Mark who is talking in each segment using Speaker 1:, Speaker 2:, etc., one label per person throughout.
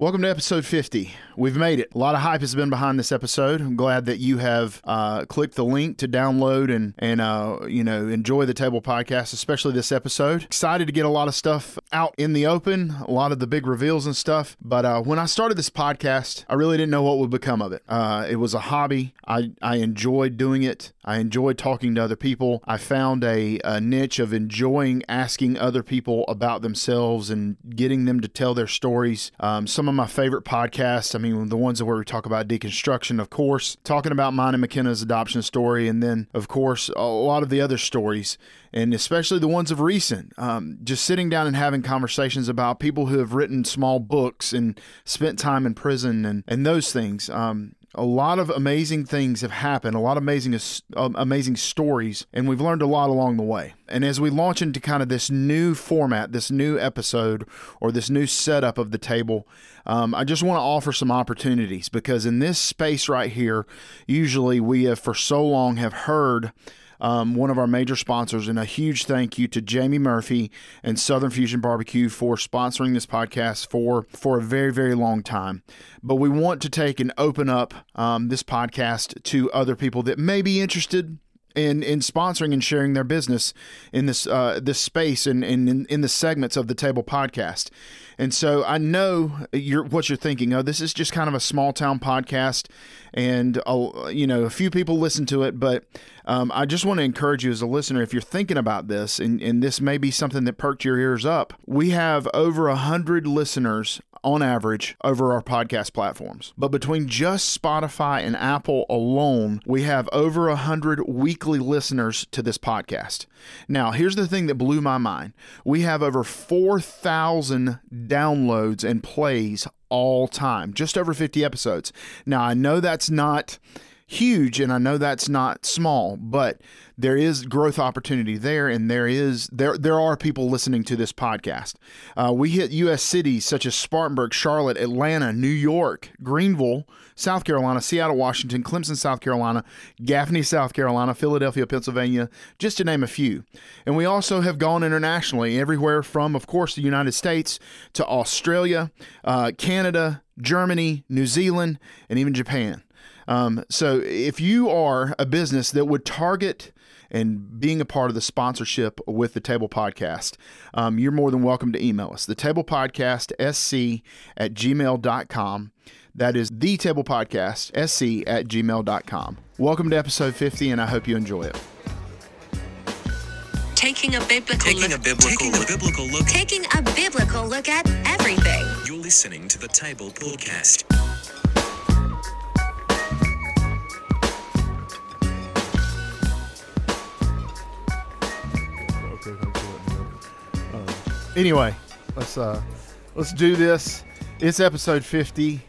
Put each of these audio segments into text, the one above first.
Speaker 1: Welcome to episode 50. We've made it. A lot of hype has been behind this episode. I'm glad that you have uh, clicked the link to download and and uh, you know enjoy the Table Podcast, especially this episode. Excited to get a lot of stuff out in the open, a lot of the big reveals and stuff. But uh, when I started this podcast, I really didn't know what would become of it. Uh, it was a hobby. I I enjoyed doing it. I enjoyed talking to other people. I found a, a niche of enjoying asking other people about themselves and getting them to tell their stories. Um, some of my favorite podcasts. I mean, the ones where we talk about deconstruction, of course, talking about mine and McKenna's adoption story, and then, of course, a lot of the other stories, and especially the ones of recent. Um, just sitting down and having conversations about people who have written small books and spent time in prison and, and those things. Um, a lot of amazing things have happened, a lot of amazing uh, amazing stories, and we've learned a lot along the way. And as we launch into kind of this new format, this new episode, or this new setup of the table, um, I just want to offer some opportunities because in this space right here, usually we have for so long have heard um, one of our major sponsors. And a huge thank you to Jamie Murphy and Southern Fusion Barbecue for sponsoring this podcast for for a very very long time. But we want to take and open up um, this podcast to other people that may be interested in in sponsoring and sharing their business in this uh, this space and, in, in the segments of the table podcast. And so I know you're what you're thinking. Oh, this is just kind of a small town podcast, and uh, you know a few people listen to it. But um, I just want to encourage you as a listener, if you're thinking about this, and, and this may be something that perked your ears up. We have over a hundred listeners on average over our podcast platforms. But between just Spotify and Apple alone, we have over a hundred weekly listeners to this podcast. Now, here's the thing that blew my mind: we have over four thousand downloads and plays all time, just over 50 episodes. Now, I know that's not huge and I know that's not small, but there is growth opportunity there and there is there there are people listening to this podcast. Uh, we hit US cities such as Spartanburg, Charlotte, Atlanta, New York, Greenville, South Carolina, Seattle, Washington, Clemson, South Carolina, Gaffney, South Carolina, Philadelphia, Pennsylvania, just to name a few. And we also have gone internationally, everywhere from, of course, the United States to Australia, uh, Canada, Germany, New Zealand, and even Japan. Um, so if you are a business that would target and being a part of the sponsorship with the Table Podcast, um, you're more than welcome to email us. The Table Podcast, sc at gmail.com. That is the Table Podcast, sc at gmail.com. Welcome to episode 50, and I hope you enjoy it.
Speaker 2: Taking a biblical
Speaker 3: Taking
Speaker 2: look.
Speaker 3: a biblical
Speaker 4: Taking
Speaker 3: look.
Speaker 4: a biblical look.
Speaker 2: taking a biblical look at everything.
Speaker 4: You're listening to the Table Podcast.
Speaker 1: Anyway, let's uh let's do this. It's episode 50.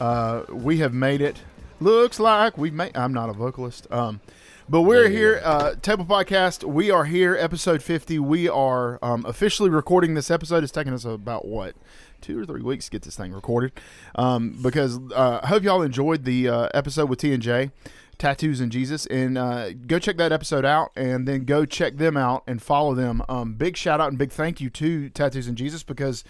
Speaker 1: Uh we have made it. Looks like we've made I'm not a vocalist. Um but we're here, uh, Table Podcast. We are here, episode 50. We are um, officially recording this episode. It's taking us about, what, two or three weeks to get this thing recorded. Um, because uh, I hope y'all enjoyed the uh, episode with T and J, Tattoos and Jesus. And uh, go check that episode out and then go check them out and follow them. Um, big shout out and big thank you to Tattoos and Jesus because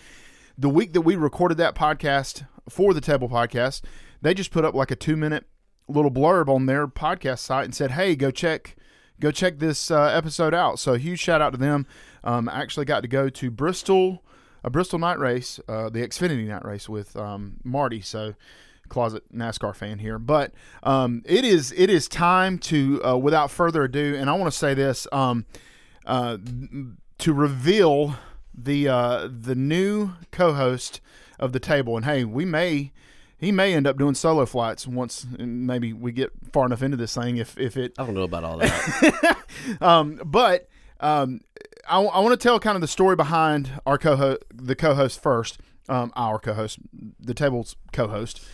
Speaker 1: the week that we recorded that podcast for the Table Podcast, they just put up like a two minute little blurb on their podcast site and said, "Hey, go check." Go check this uh, episode out. So huge shout out to them. Um, I actually got to go to Bristol, a Bristol night race, uh, the Xfinity night race with um, Marty. So closet NASCAR fan here, but um, it is it is time to uh, without further ado, and I want to say this um, uh, to reveal the uh, the new co-host of the table, and hey, we may he may end up doing solo flights once maybe we get far enough into this thing if if it
Speaker 5: I don't know about all that.
Speaker 1: um, but um, I, want to tell kind of the story behind our co-host the co-host first. Um, our co-host, the table's co-host.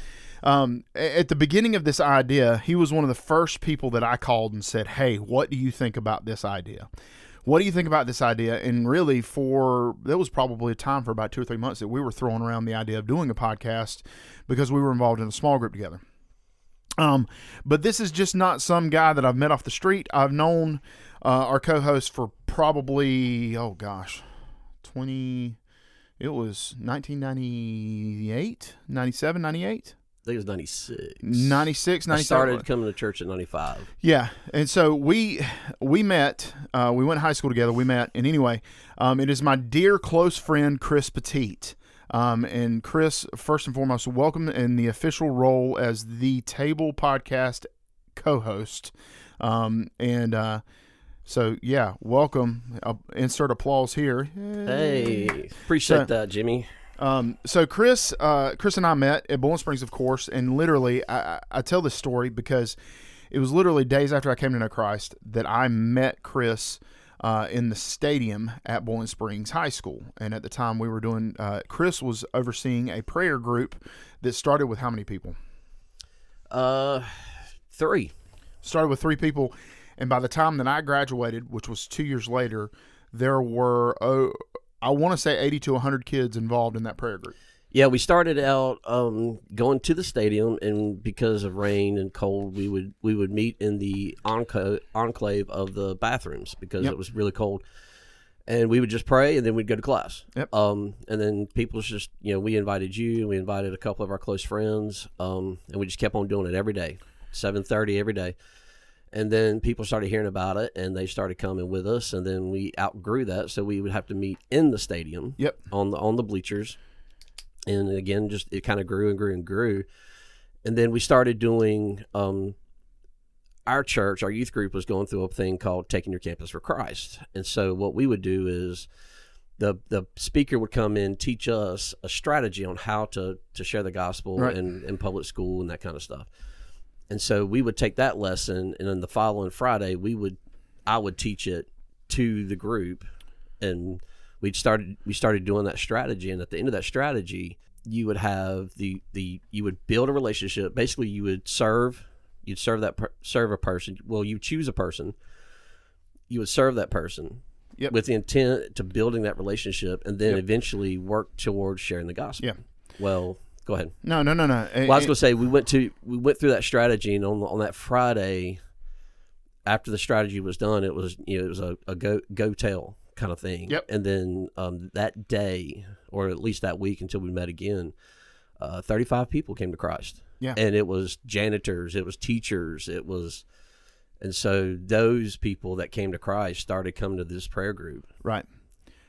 Speaker 1: Um, at the beginning of this idea, he was one of the first people that I called and said, "Hey, what do you think about this idea? What do you think about this idea?" And really, for there was probably a time for about two or three months that we were throwing around the idea of doing a podcast because we were involved in a small group together. Um, but this is just not some guy that I've met off the street. I've known uh, our co-host for probably oh gosh, twenty It was 1998, 97, 98,
Speaker 3: I think it was 96.
Speaker 1: 96,
Speaker 3: I started coming to church at 95.
Speaker 1: Yeah, and so we we met. Uh, we went to high school together. We met, and anyway, um, it is my dear close friend Chris Petit. Um, and Chris, first and foremost, welcome in the official role as the Table Podcast co-host. Um, and uh, so yeah, welcome. Uh, insert applause here.
Speaker 3: Hey, appreciate
Speaker 1: So-
Speaker 3: that, Jimmy.
Speaker 1: Um, so Chris, uh, Chris and I met at Boiling Springs, of course, and literally, I, I- tell this story because it was literally days after I came to know Christ that I met Chris uh, in the stadium at Boiling Springs High School, and at the time we were doing. Uh, Chris was overseeing a prayer group that started with how many people?
Speaker 3: Uh, three.
Speaker 1: Started with three people, and by the time that I graduated, which was two years later, there were oh, I want to say eighty to hundred kids involved in that prayer group.
Speaker 3: Yeah, we started out um, going to the stadium, and because of rain and cold, we would we would meet in the enco- enclave of the bathrooms because
Speaker 1: Yep.
Speaker 3: it was really cold, and we would just pray, and then we'd go to class.
Speaker 1: Yep.
Speaker 3: Um, and then people just you know we invited you, and we invited a couple of our close friends, um, and we just kept on doing it every day, seven thirty every day. And then people started hearing about it, and they started coming with us, and then we outgrew that, so we would have to meet in the stadium
Speaker 1: Yep.
Speaker 3: on the on the bleachers and again just it kind of grew and grew and grew and then we started doing um our church our youth group was going through a thing called taking your campus for christ and so what we would do is the the speaker would come in teach us a strategy on how to to share the gospel
Speaker 1: Right.
Speaker 3: in, in public school and that kind of stuff and so we would take that lesson and then the following friday we would i would teach it to the group and we started we started doing that strategy and at the end of that strategy you would have the the you would build a relationship basically you would serve you'd serve that per, serve a person well you choose a person you would serve that person
Speaker 1: Yep.
Speaker 3: with the intent to building that relationship and then
Speaker 1: Yep.
Speaker 3: eventually work towards sharing the gospel
Speaker 1: Yeah.
Speaker 3: well go ahead
Speaker 1: No, no, no, no.
Speaker 3: well, I was going to say we went to we went through that strategy, and on on that Friday, after the strategy was done, it was you know it was a, a go go tell kind of thing.
Speaker 1: Yep.
Speaker 3: And then um, that day, or at least that week until we met again, uh, thirty five people came to Christ.
Speaker 1: Yeah.
Speaker 3: And it was janitors, it was teachers, it was, and so those people that came to Christ started coming to this prayer group.
Speaker 1: Right,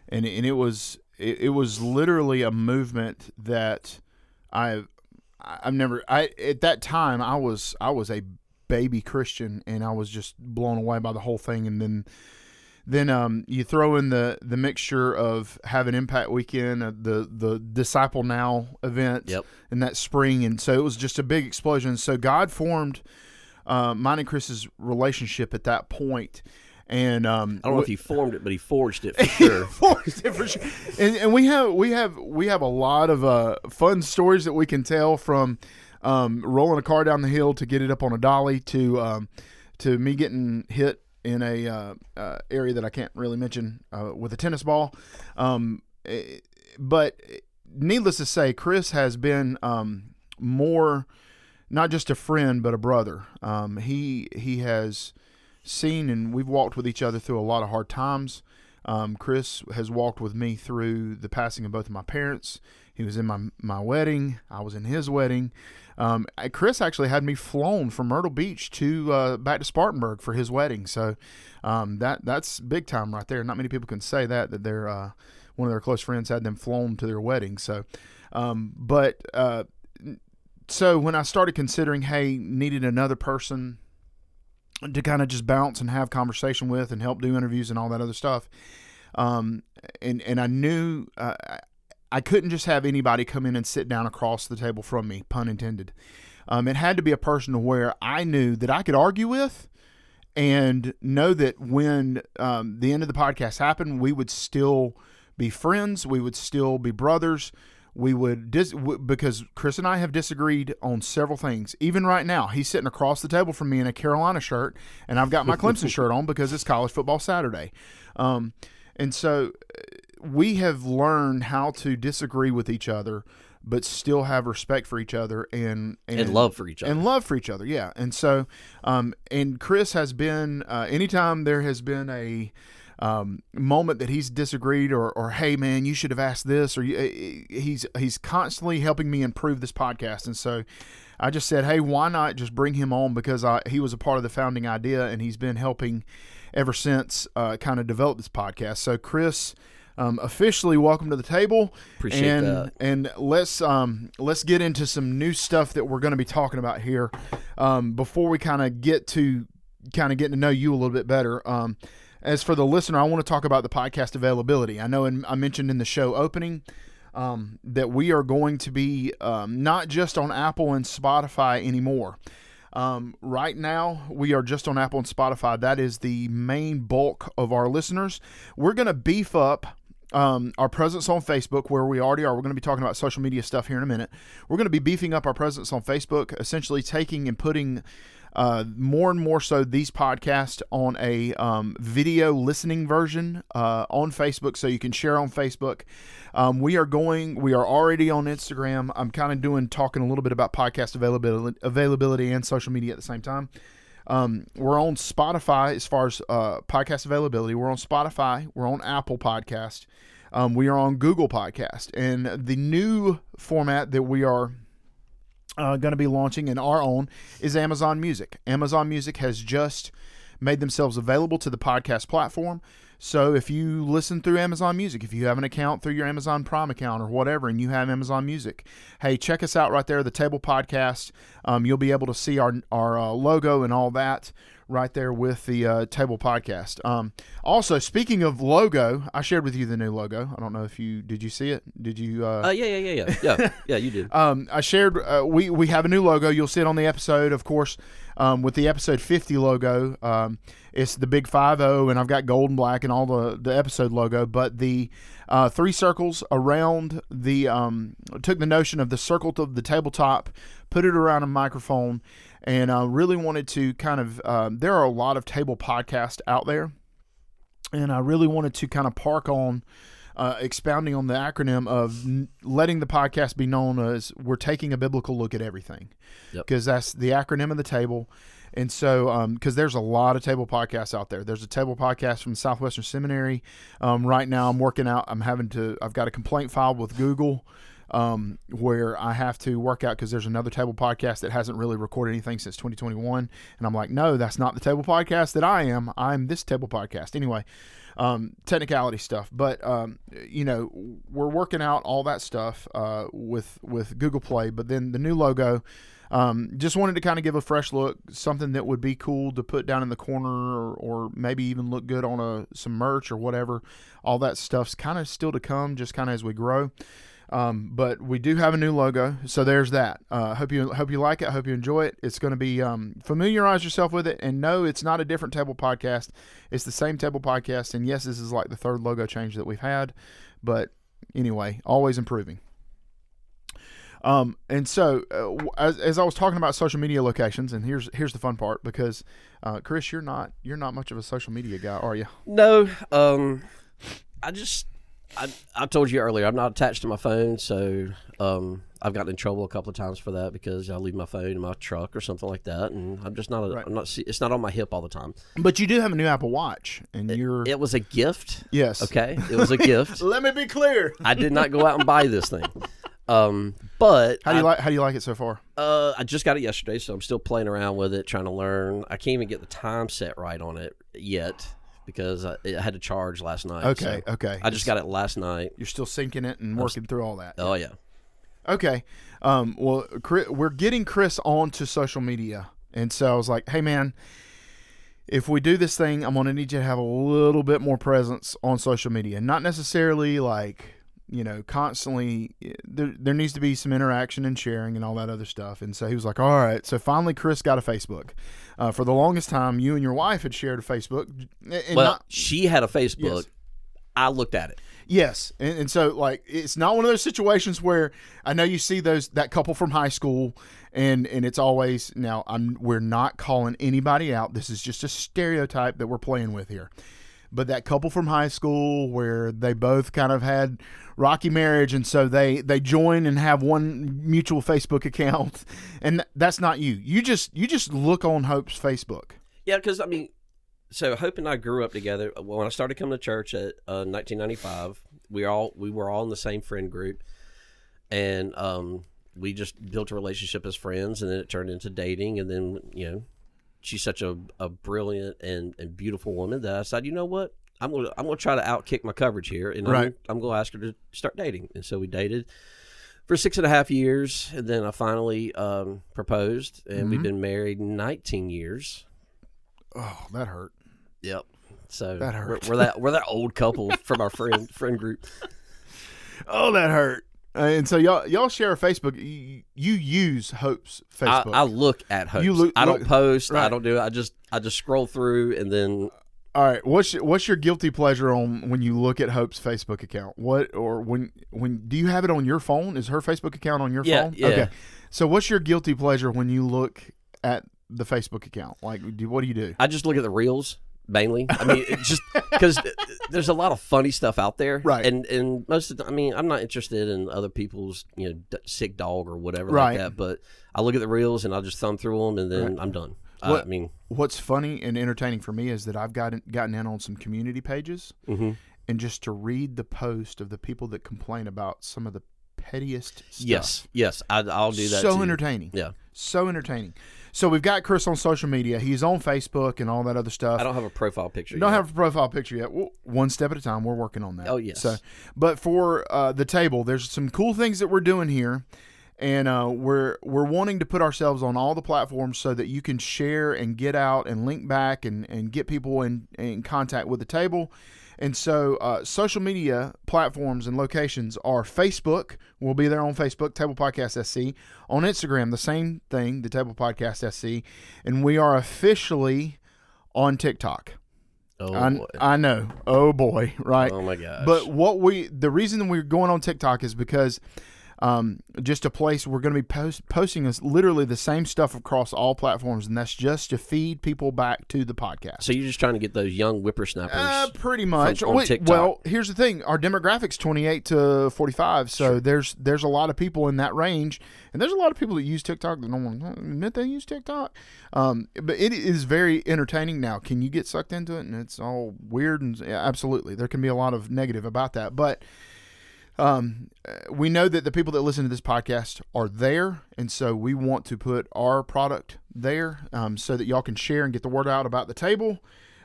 Speaker 1: and and it was it, it was literally a movement that I've I've never I at that time I was I was a baby Christian and I was just blown away by the whole thing. And then then um, you throw in the the mixture of having impact weekend uh, the the disciple now event
Speaker 3: Yep.
Speaker 1: in that spring. And so it was just a big explosion. So God formed uh, mine and Chris's relationship at that point and um,
Speaker 3: I don't know if he formed it, but he forged it for sure.
Speaker 1: forced it for sure. And, and we have we have we have a lot of uh, fun stories that we can tell from um, rolling a car down the hill to get it up on a dolly to um, to me getting hit in a uh, uh, area that I can't really mention uh, with a tennis ball. Um, eh, but needless to say, Chris has been um, more not just a friend but a brother. Um, he he has seen and we've walked with each other through a lot of hard times. Um, Chris has walked with me through the passing of both of my parents. He was in my my wedding. I was in his wedding. Um, Chris actually had me flown from Myrtle Beach to uh, back to Spartanburg for his wedding. So um, that that's big time right there. Not many people can say that that their uh, one of their close friends had them flown to their wedding. So, um, but uh, so when I started considering, hey, needed another person to kind of just bounce and have conversation with and help do interviews and all that other stuff. Um, and and I knew uh, I- couldn't just have anybody come in and sit down across the table from me, pun intended. Um, it had to be a person where I knew that I could argue with and know that when um, the end of the podcast happened, we would still be friends. We would still be brothers. We would dis- w- because Chris and I have disagreed on several things. Even right now, he's sitting across the table from me in a Carolina shirt, and I've got my Clemson shirt on because it's college football Saturday. Um, and so uh, we have learned how to disagree with each other, but still have respect for each other and
Speaker 3: and love for each other.
Speaker 1: and love for each other. Yeah, and so, um, and Chris has been uh, anytime there has been a um, moment that he's disagreed or, or hey man you should have asked this or uh, he's he's constantly helping me improve this podcast. And so I just said hey why not just bring him on? Because I, he was a part of the founding idea and he's been helping ever since uh, kind of develop this podcast. So Chris um, officially welcome to the table.
Speaker 3: Appreciate
Speaker 1: and
Speaker 3: that.
Speaker 1: and let's um let's get into some new stuff that we're going to be talking about here. Um before we kind of get to kind of getting to know you a little bit better um as for the listener i want to talk about the podcast availability i know in, i mentioned in the show opening um, that we are going to be um, not just on apple and spotify anymore um, right now, we are just on Apple and Spotify. That is the main bulk of our listeners. We're going to beef up um, our presence on Facebook, where we already are. We're going to be talking about social media stuff here in a minute. We're going to be beefing up our presence on Facebook, essentially taking and putting uh, more and more so these podcasts on a um, video listening version uh, on Facebook, so you can share on Facebook. Um, we are going. We are already on Instagram. I'm kind of doing talking a little bit about podcast availability, availability and social media at the same time. Um, we're on Spotify as far as uh, podcast availability. We're on Spotify. We're on Apple Podcast. Um, we are on Google Podcast, and the new format that we are uh, going to be launching in our own is Amazon Music. Amazon Music has just made themselves available to the podcast platform. So if you listen through Amazon Music, if you have an account through your Amazon Prime account or whatever, and you have Amazon Music, hey, check us out right there, the Table Podcast. Um, you'll be able to see our our uh, logo and all that right there with the uh, Table Podcast. Um, also, speaking of logo, I shared with you the new logo. I don't know if you did. You see it? Did you?
Speaker 3: Uh, yeah, yeah, yeah, yeah, yeah, yeah. You did.
Speaker 1: Um, I shared. Uh, we we have a new logo. You'll see it on the episode, of course, um, with the episode fifty logo. It's the big five zero, and I've got gold and black and all the the episode logo. But the uh, three circles around the um, took the notion of the circle of the tabletop, put it around a microphone, and I really wanted to kind of. Um, there are a lot of table podcasts out there, and I really wanted to kind of park on uh, expounding on the acronym of n- letting the podcast be known as we're taking a biblical look at everything
Speaker 3: Yep.
Speaker 1: because that's the acronym of the table and so because there's a lot of table podcasts out there there's a table podcast from southwestern seminary um, right now i'm working out i'm having to i've got a complaint filed with google um, where I have to work out because there's another table podcast that hasn't really recorded anything since 2021. And I'm like, no, that's not the table podcast that I am. I'm this table podcast. Anyway, um, technicality stuff. But, um, you know, we're working out all that stuff uh, with, with Google Play. But then the new logo, um, just wanted to kind of give a fresh look, something that would be cool to put down in the corner or, or maybe even look good on a some merch or whatever. All that stuff's kind of still to come, just kind of as we grow. Um, but we do have a new logo, so there's that. Uh, hope you hope you like it. Hope you enjoy it. It's going to be um, familiarize yourself with it, and no, it's not a different table podcast. It's the same table podcast, and yes, this is like the third logo change that we've had. But anyway, always improving. Um, and so uh, as, as I was talking about social media locations, and here's here's the fun part because uh, Chris, you're not you're not much of a social media guy, are you?
Speaker 3: No, um, I just I, I told you earlier I'm not attached to my phone, so um, I've gotten in trouble a couple of times for that because I leave my phone in my truck or something like that, and I'm just not a,
Speaker 1: Right.
Speaker 3: I'm not it's not on my hip all the time.
Speaker 1: But you do have a new Apple Watch, and you're
Speaker 3: It was a gift.
Speaker 1: yes.
Speaker 3: Okay, it was a gift.
Speaker 1: Let me be clear.
Speaker 3: I did not go out and buy this thing. Um, but
Speaker 1: How do you
Speaker 3: I,
Speaker 1: like How do you like it so far?
Speaker 3: Uh, I just got it yesterday, so I'm still playing around with it, trying to learn. I can't even get the time set right on it yet because I, it had to charge last night.
Speaker 1: Okay,
Speaker 3: so
Speaker 1: okay.
Speaker 3: I just got it last night.
Speaker 1: You're still syncing it and working through all that.
Speaker 3: Oh yeah.
Speaker 1: Okay. Um, well, Chris, we're getting Chris onto social media, and so I was like, "Hey, man, if we do this thing, I'm gonna need you to have a little bit more presence on social media. Not necessarily like." You know, constantly there, there needs to be some interaction and sharing and all that other stuff. And so he was like, All right. So finally, Chris got a Facebook. Uh, for the longest time, you and your wife had shared a Facebook. And
Speaker 3: Well,
Speaker 1: not,
Speaker 3: she had a Facebook.
Speaker 1: Yes.
Speaker 3: I looked at it.
Speaker 1: Yes, and, and so like it's not one of those situations where I know you see those that couple from high school, and and it's always now I'm we're not calling anybody out. This is just a stereotype that we're playing with here. But that couple from high school where they both kind of had rocky marriage, and so they they join and have one mutual Facebook account, and that's not you. You just you just look on Hope's Facebook.
Speaker 3: Yeah, because I mean, so Hope and I grew up together. When I started coming to church at uh, 1995, we all we were all in the same friend group, and um, we just built a relationship as friends, and then it turned into dating, and then you know, she's such a, a brilliant and, and beautiful woman that I decided, you know what, I'm gonna I'm gonna try to outkick my coverage here, and
Speaker 1: Right.
Speaker 3: I'm, I'm gonna ask her to start dating, and so we dated for six and a half years, and then I finally um, proposed, and
Speaker 1: Mm-hmm.
Speaker 3: we've been married 19 years.
Speaker 1: Oh, that hurt.
Speaker 3: Yep. So
Speaker 1: That
Speaker 3: we're,
Speaker 1: hurt.
Speaker 3: we're that we're that old couple from our friend friend group.
Speaker 1: Oh, that hurt. Uh, and so y'all y'all share a Facebook. You, you use Hope's Facebook.
Speaker 3: I look at Hope.
Speaker 1: You look-
Speaker 3: I don't
Speaker 1: look-
Speaker 3: post. I don't do it. I just I just scroll through and then
Speaker 1: All right. What's your, what's your guilty pleasure on when you look at Hope's Facebook account? What or when when do you have it on your phone? Is her Facebook account on your
Speaker 3: Yeah,
Speaker 1: phone?
Speaker 3: yeah.
Speaker 1: Okay. So what's your guilty pleasure when you look at the Facebook account? Like, do what do you do?
Speaker 3: I just look at the reels mainly. I mean, just because there's a lot of funny stuff out there,
Speaker 1: Right.
Speaker 3: And and most of the, I mean, I'm not interested in other people's you know d- sick dog or whatever
Speaker 1: Right.
Speaker 3: like that. But I look at the reels and I'll just thumb through them and then I'm done. I,
Speaker 1: What-
Speaker 3: I mean,
Speaker 1: What's funny and entertaining for me is that I've gotten gotten in on some community pages,
Speaker 3: mhm.
Speaker 1: and just to read the post of the people that complain about some of the pettiest stuff.
Speaker 3: yes, yes, I, I'll do that.
Speaker 1: so
Speaker 3: too.
Speaker 1: entertaining.
Speaker 3: Yeah,
Speaker 1: So entertaining. So we've got Chris on social media. He's on Facebook and all that other stuff.
Speaker 3: I don't have a profile picture.
Speaker 1: You don't
Speaker 3: yet.
Speaker 1: have a profile picture yet. Well, one step at a time. We're working on that.
Speaker 3: Oh, yes.
Speaker 1: So, but for uh, the table, there's some cool things that we're doing here, and uh, we're we're wanting to put ourselves on all the platforms so that you can share and get out and link back and and get people in in contact with the table. And so, uh, social media platforms and locations are Facebook. We'll be there on Facebook, Table Podcast SC. On Instagram, the same thing, the Table Podcast SC. And we are officially on TikTok.
Speaker 3: Oh,
Speaker 1: I,
Speaker 3: boy.
Speaker 1: I know. Oh boy, right?
Speaker 3: oh my gosh.
Speaker 1: But what we the reason we're going on TikTok is because um, just a place we're going to be post, posting us literally the same stuff across all platforms, and that's just to feed people back to the podcast.
Speaker 3: so you're just trying to get those young whippersnappers.
Speaker 1: Uh, pretty much.
Speaker 3: TikTok.
Speaker 1: well, here's the thing: our demographics 28 to 45, so there's there's a lot of people in that range, and there's a lot of people that use TikTok that don't want to admit they use TikTok. Um, but it is very entertaining. Now, can you get sucked into it and it's all weird? And yeah, absolutely, there can be a lot of negative about that, but um, uh, we know that the people that listen to this podcast are there, and so we want to put our product there um, so that y'all can share and get the word out about the table.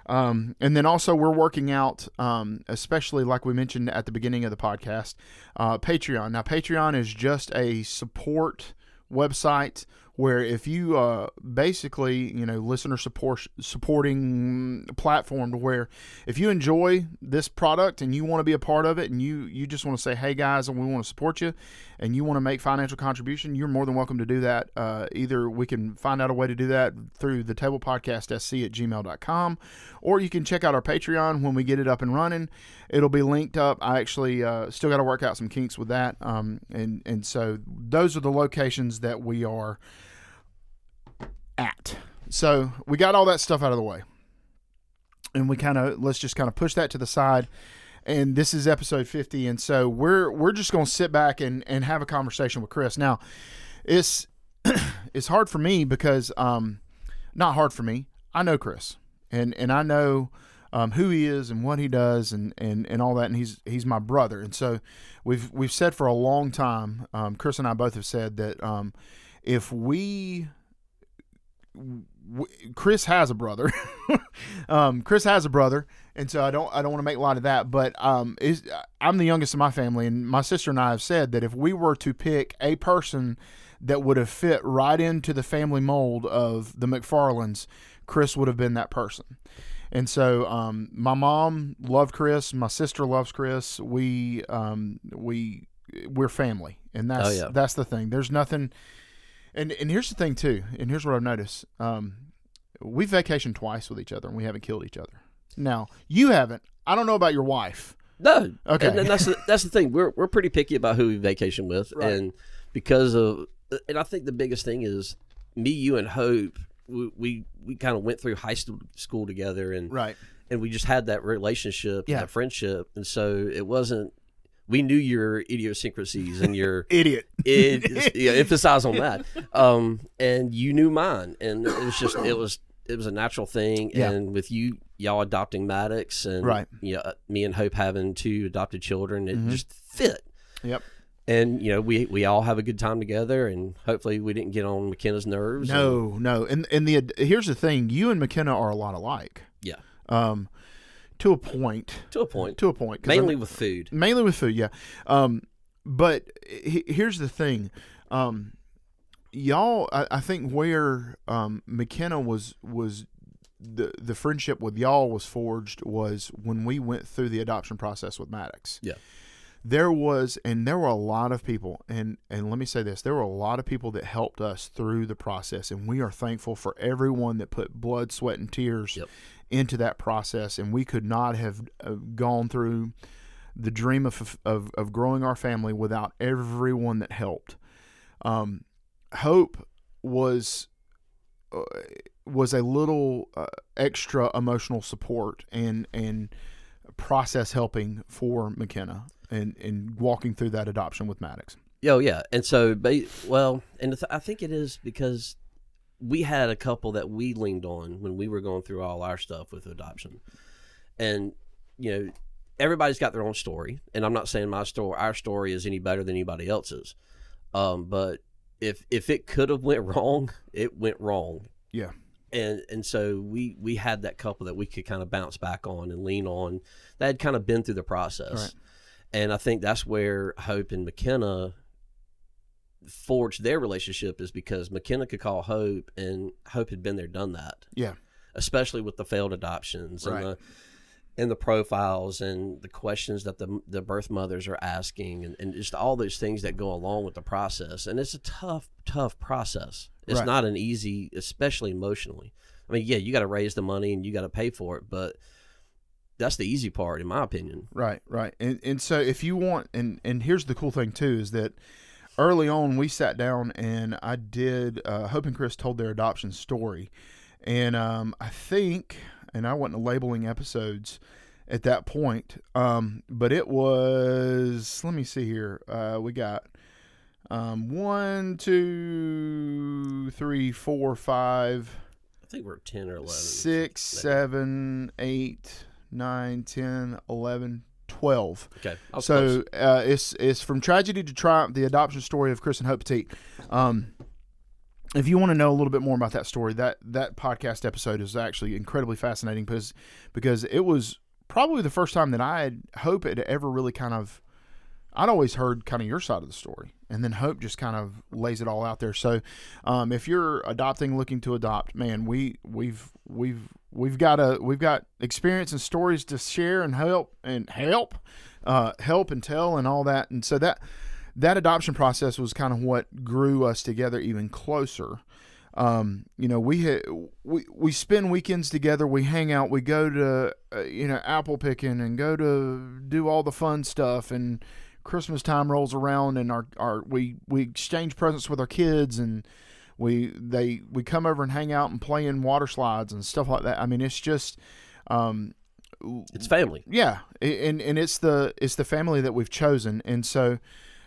Speaker 1: Um, and then also we're working out, um, especially like we mentioned at the beginning of the podcast, uh, Patreon. Now Patreon is just a support website where if you uh, basically you know listener support supporting platform to where if you enjoy this product and you want to be a part of it and you you just want to say hey guys and we want to support you and you want to make financial contribution you're more than welcome to do that. Uh, either we can find out a way to do that through the table podcast sc at gmail.com or you can check out our patreon when we get it up and running. It'll be linked up. I actually uh, still got to work out some kinks with that um, and and so those are the locations that we are at. So we got all that stuff out of the way. And we kind of let's just kind of push that to the side. And this is episode 50 and so we're we're just going to sit back and and have a conversation with Chris. Now, it's it's hard for me because um not hard for me. I know Chris. And and I know um, who he is and what he does and, and, and all that and he's he's my brother and so we've we've said for a long time um, Chris and I both have said that um, if we w- Chris has a brother. um, Chris has a brother, and so I don't I don't want to make light of that. But um, is I'm the youngest of my family, and my sister and I have said that if we were to pick a person that would have fit right into the family mold of the McFarlands, Chris would have been that person. And so, um, my mom loved Chris. My sister loves Chris. We, um, we, we're family, and that's
Speaker 3: Oh, yeah.
Speaker 1: that's the thing. There's nothing. And and here's the thing too. And here's what I've noticed. Um, we've vacationed twice with each other, and we haven't killed each other. Now you haven't. I don't know about your wife.
Speaker 3: No.
Speaker 1: Okay.
Speaker 3: And, and that's the, that's the thing. We're we're pretty picky about who we vacation with,
Speaker 1: Right.
Speaker 3: and because of, and I think the biggest thing is me, you, and Hope. We we, we kind of went through high school school together, and
Speaker 1: Right.
Speaker 3: and we just had that relationship,
Speaker 1: Yeah.
Speaker 3: that friendship, and so it wasn't. We knew your idiosyncrasies and your
Speaker 1: Idiot.
Speaker 3: it, yeah, emphasize on that. Um, and you knew mine, and it was just it was it was a natural thing.
Speaker 1: Yeah.
Speaker 3: And with you y'all adopting Maddox and
Speaker 1: Right.
Speaker 3: you know, uh, me and Hope having two adopted children, it
Speaker 1: Mm-hmm.
Speaker 3: just fit.
Speaker 1: Yep.
Speaker 3: And you know, we we all have a good time together, and hopefully, we didn't get on McKenna's nerves. and-
Speaker 1: No, no. And and the here's the thing: you and McKenna are a lot alike.
Speaker 3: yeah,
Speaker 1: Um, to a point.
Speaker 3: to a point.
Speaker 1: To a point.
Speaker 3: Mainly with food.
Speaker 1: mainly with food. Yeah. Um, but he, here's the thing. Um, y'all, I, I think where um McKenna was was the the friendship with y'all was forged was when we went through the adoption process with Maddox.
Speaker 3: Yeah.
Speaker 1: there was and there were a lot of people and and let me say this there were a lot of people that helped us through the process and we are thankful for everyone that put blood sweat and tears
Speaker 3: Yep.
Speaker 1: Into that process and we could not have uh, gone through the dream of, of of growing our family without everyone that helped um hope was uh, was a little uh, extra emotional support and and process helping for McKenna and and walking through that adoption with Maddox.
Speaker 3: Oh yeah, and so well, and I think it is because we had a couple that we leaned on when we were going through all our stuff with adoption, and you know everybody's got their own story, and I'm not saying my story, our story is any better than anybody else's, um, but if if it could have went wrong, it went wrong,
Speaker 1: Yeah.
Speaker 3: and and so we we had that couple that we could kind of bounce back on and lean on. That had kind of been through the process.
Speaker 1: Right.
Speaker 3: and i think that's where hope and mckenna forged their relationship is because mckenna could call hope and hope had been there done that
Speaker 1: Yeah.
Speaker 3: especially with the failed adoptions
Speaker 1: Right.
Speaker 3: and the and the profiles and the questions that the the birth mothers are asking and, and just all those things that go along with the process and it's a tough tough process it's
Speaker 1: Right.
Speaker 3: not an easy especially emotionally i mean yeah you got to raise the money and you got to pay for it but that's the easy part in my opinion
Speaker 1: Right, right. And and so if you want and and here's the cool thing too is that early on we sat down and I did uh, Hope and Chris told their adoption story. And um, I think and I wasn't labeling episodes at that point. Um, but it was let me see here. Uh, we got um, one, two, three, four, five,
Speaker 3: i think we're 10 or 11
Speaker 1: six, seven, eight, nine, ten, eleven, twelve.
Speaker 3: okay
Speaker 1: So uh, it's it's from tragedy to triumph: the adoption story of Chris and Hope Petite. Um, if you want to know a little bit more about that story, that that podcast episode is actually incredibly fascinating because because it was probably the first time that I had Hope had ever really kind of I'd always heard kind of your side of the story, and then Hope just kind of lays it all out there. So, um, if you're adopting, looking to adopt, man, we we've we've we've got a we've got experience and stories to share and help and help, uh, help and tell and all that. And so that that adoption process was kind of what grew us together even closer. Um, you know, we had, we we spend weekends together. We hang out. We go to uh, you know apple picking and go to do all the fun stuff. And Christmas time rolls around, and our, our we we exchange presents with our kids, and we they we come over and hang out and play in water slides and stuff like that. I mean, it's just um,
Speaker 3: it's family
Speaker 1: yeah, and and it's the it's the family that we've chosen, and so,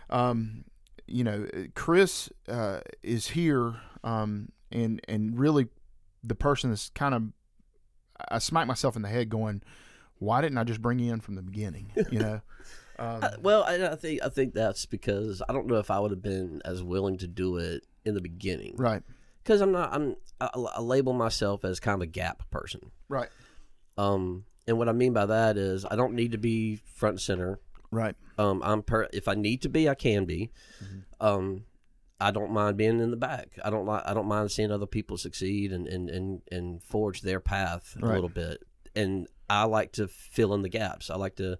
Speaker 1: um, you know, Chris uh, is here, um, and and really, the person that's kind of, I smack myself in the head, going, why didn't I just bring you in from the beginning? You know, um,
Speaker 3: Uh, well, I, I think I think that's because I don't know if I would have been as willing to do it in the beginning,
Speaker 1: right,
Speaker 3: Because I'm not. I'm. I, I label myself as kind of a gap person.
Speaker 1: right,
Speaker 3: Um, and what I mean by that is I don't need to be front and center.
Speaker 1: right,
Speaker 3: Um, I'm per. If I need to be, I can be. Um, I don't mind being in the back. I don't like. I don't mind seeing other people succeed and and and, and forge their path a little bit. And I like to fill in the gaps. I like to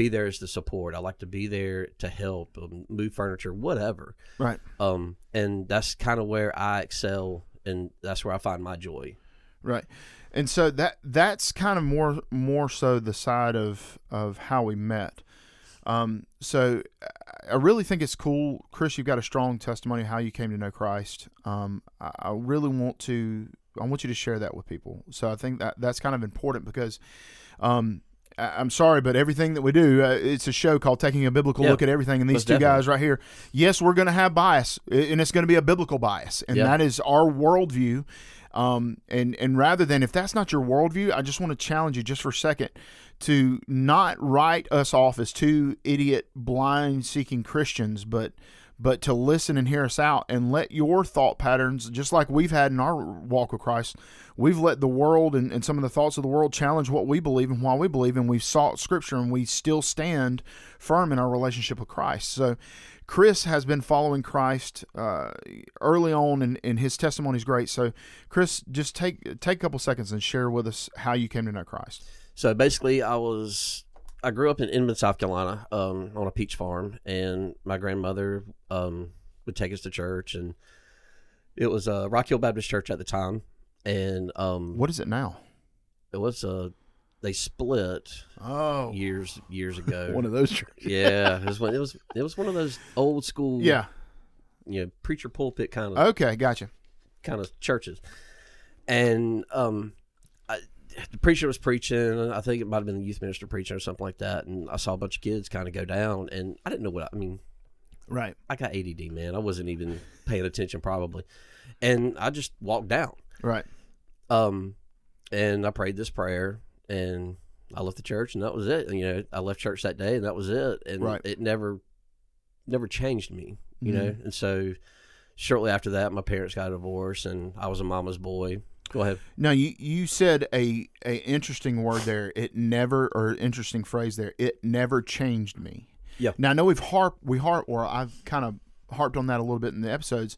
Speaker 3: be there as the support. I like to be there to help, um, move furniture, whatever.
Speaker 1: right.
Speaker 3: Um, and that's kind of where I excel, and that's where I find my joy.
Speaker 1: Right. And so that that's kind of more more so the side of of how we met. Um, so I really think it's cool, Chris. You've got a strong testimony of how you came to know Christ. Um, I, I really want to I want you to share that with people. So I think that that's kind of important because um, I'm sorry, but everything that we do, uh, it's a show called Taking a Biblical
Speaker 3: Yeah,
Speaker 1: Look at Everything. And these
Speaker 3: most
Speaker 1: two
Speaker 3: definitely.
Speaker 1: guys right here, yes, we're going to have bias, and it's going to be a biblical bias, and
Speaker 3: Yeah.
Speaker 1: that is our worldview. Um, and and rather than if that's not your worldview, I just want to challenge you just for a second to not write us off as two idiot, blind seeking Christians, but but to listen and hear us out and let your thought patterns, just like we've had in our walk with Christ, we've let the world and, and some of the thoughts of the world challenge what we believe and why we believe, and we've sought Scripture and we still stand firm in our relationship with Christ. So, Chris has been following Christ uh, early on, and, and his testimony is great. So, Chris, just take take a couple seconds and share with us how you came to know Christ.
Speaker 3: So basically, I was I grew up in Inman, South Carolina, um, on a peach farm, and my grandmother um, would take us to church, and it was a uh, Rock Hill Baptist Church at the time, and um,
Speaker 1: What is it now?
Speaker 3: it was uh, they split
Speaker 1: Oh,
Speaker 3: years years ago.
Speaker 1: one of those churches.
Speaker 3: yeah, it was one. It was it was one of those old school,
Speaker 1: Yeah.
Speaker 3: you know, preacher pulpit kind of
Speaker 1: Okay, gotcha.
Speaker 3: kind of churches, and um, the preacher was preaching. I think it might have been the youth minister preaching or something like that. And I saw a bunch of kids kind of go down, and I didn't know what I mean.
Speaker 1: Right.
Speaker 3: I got ADD, man. I wasn't even paying attention probably, and I just walked down.
Speaker 1: Right.
Speaker 3: Um, and I prayed this prayer, and I left the church, and that was it. And, you know, I left church that day, and that was it. And
Speaker 1: Right.
Speaker 3: it never, never changed me. You
Speaker 1: Mhm.
Speaker 3: know, and so shortly after that, my parents got a divorce, and I was a mama's boy. Go ahead.
Speaker 1: Now you you said a a interesting word there. It never or interesting phrase there. It never changed me.
Speaker 3: Yeah.
Speaker 1: Now I know we've harp we harp or I've kind of harped on that a little bit in the episodes.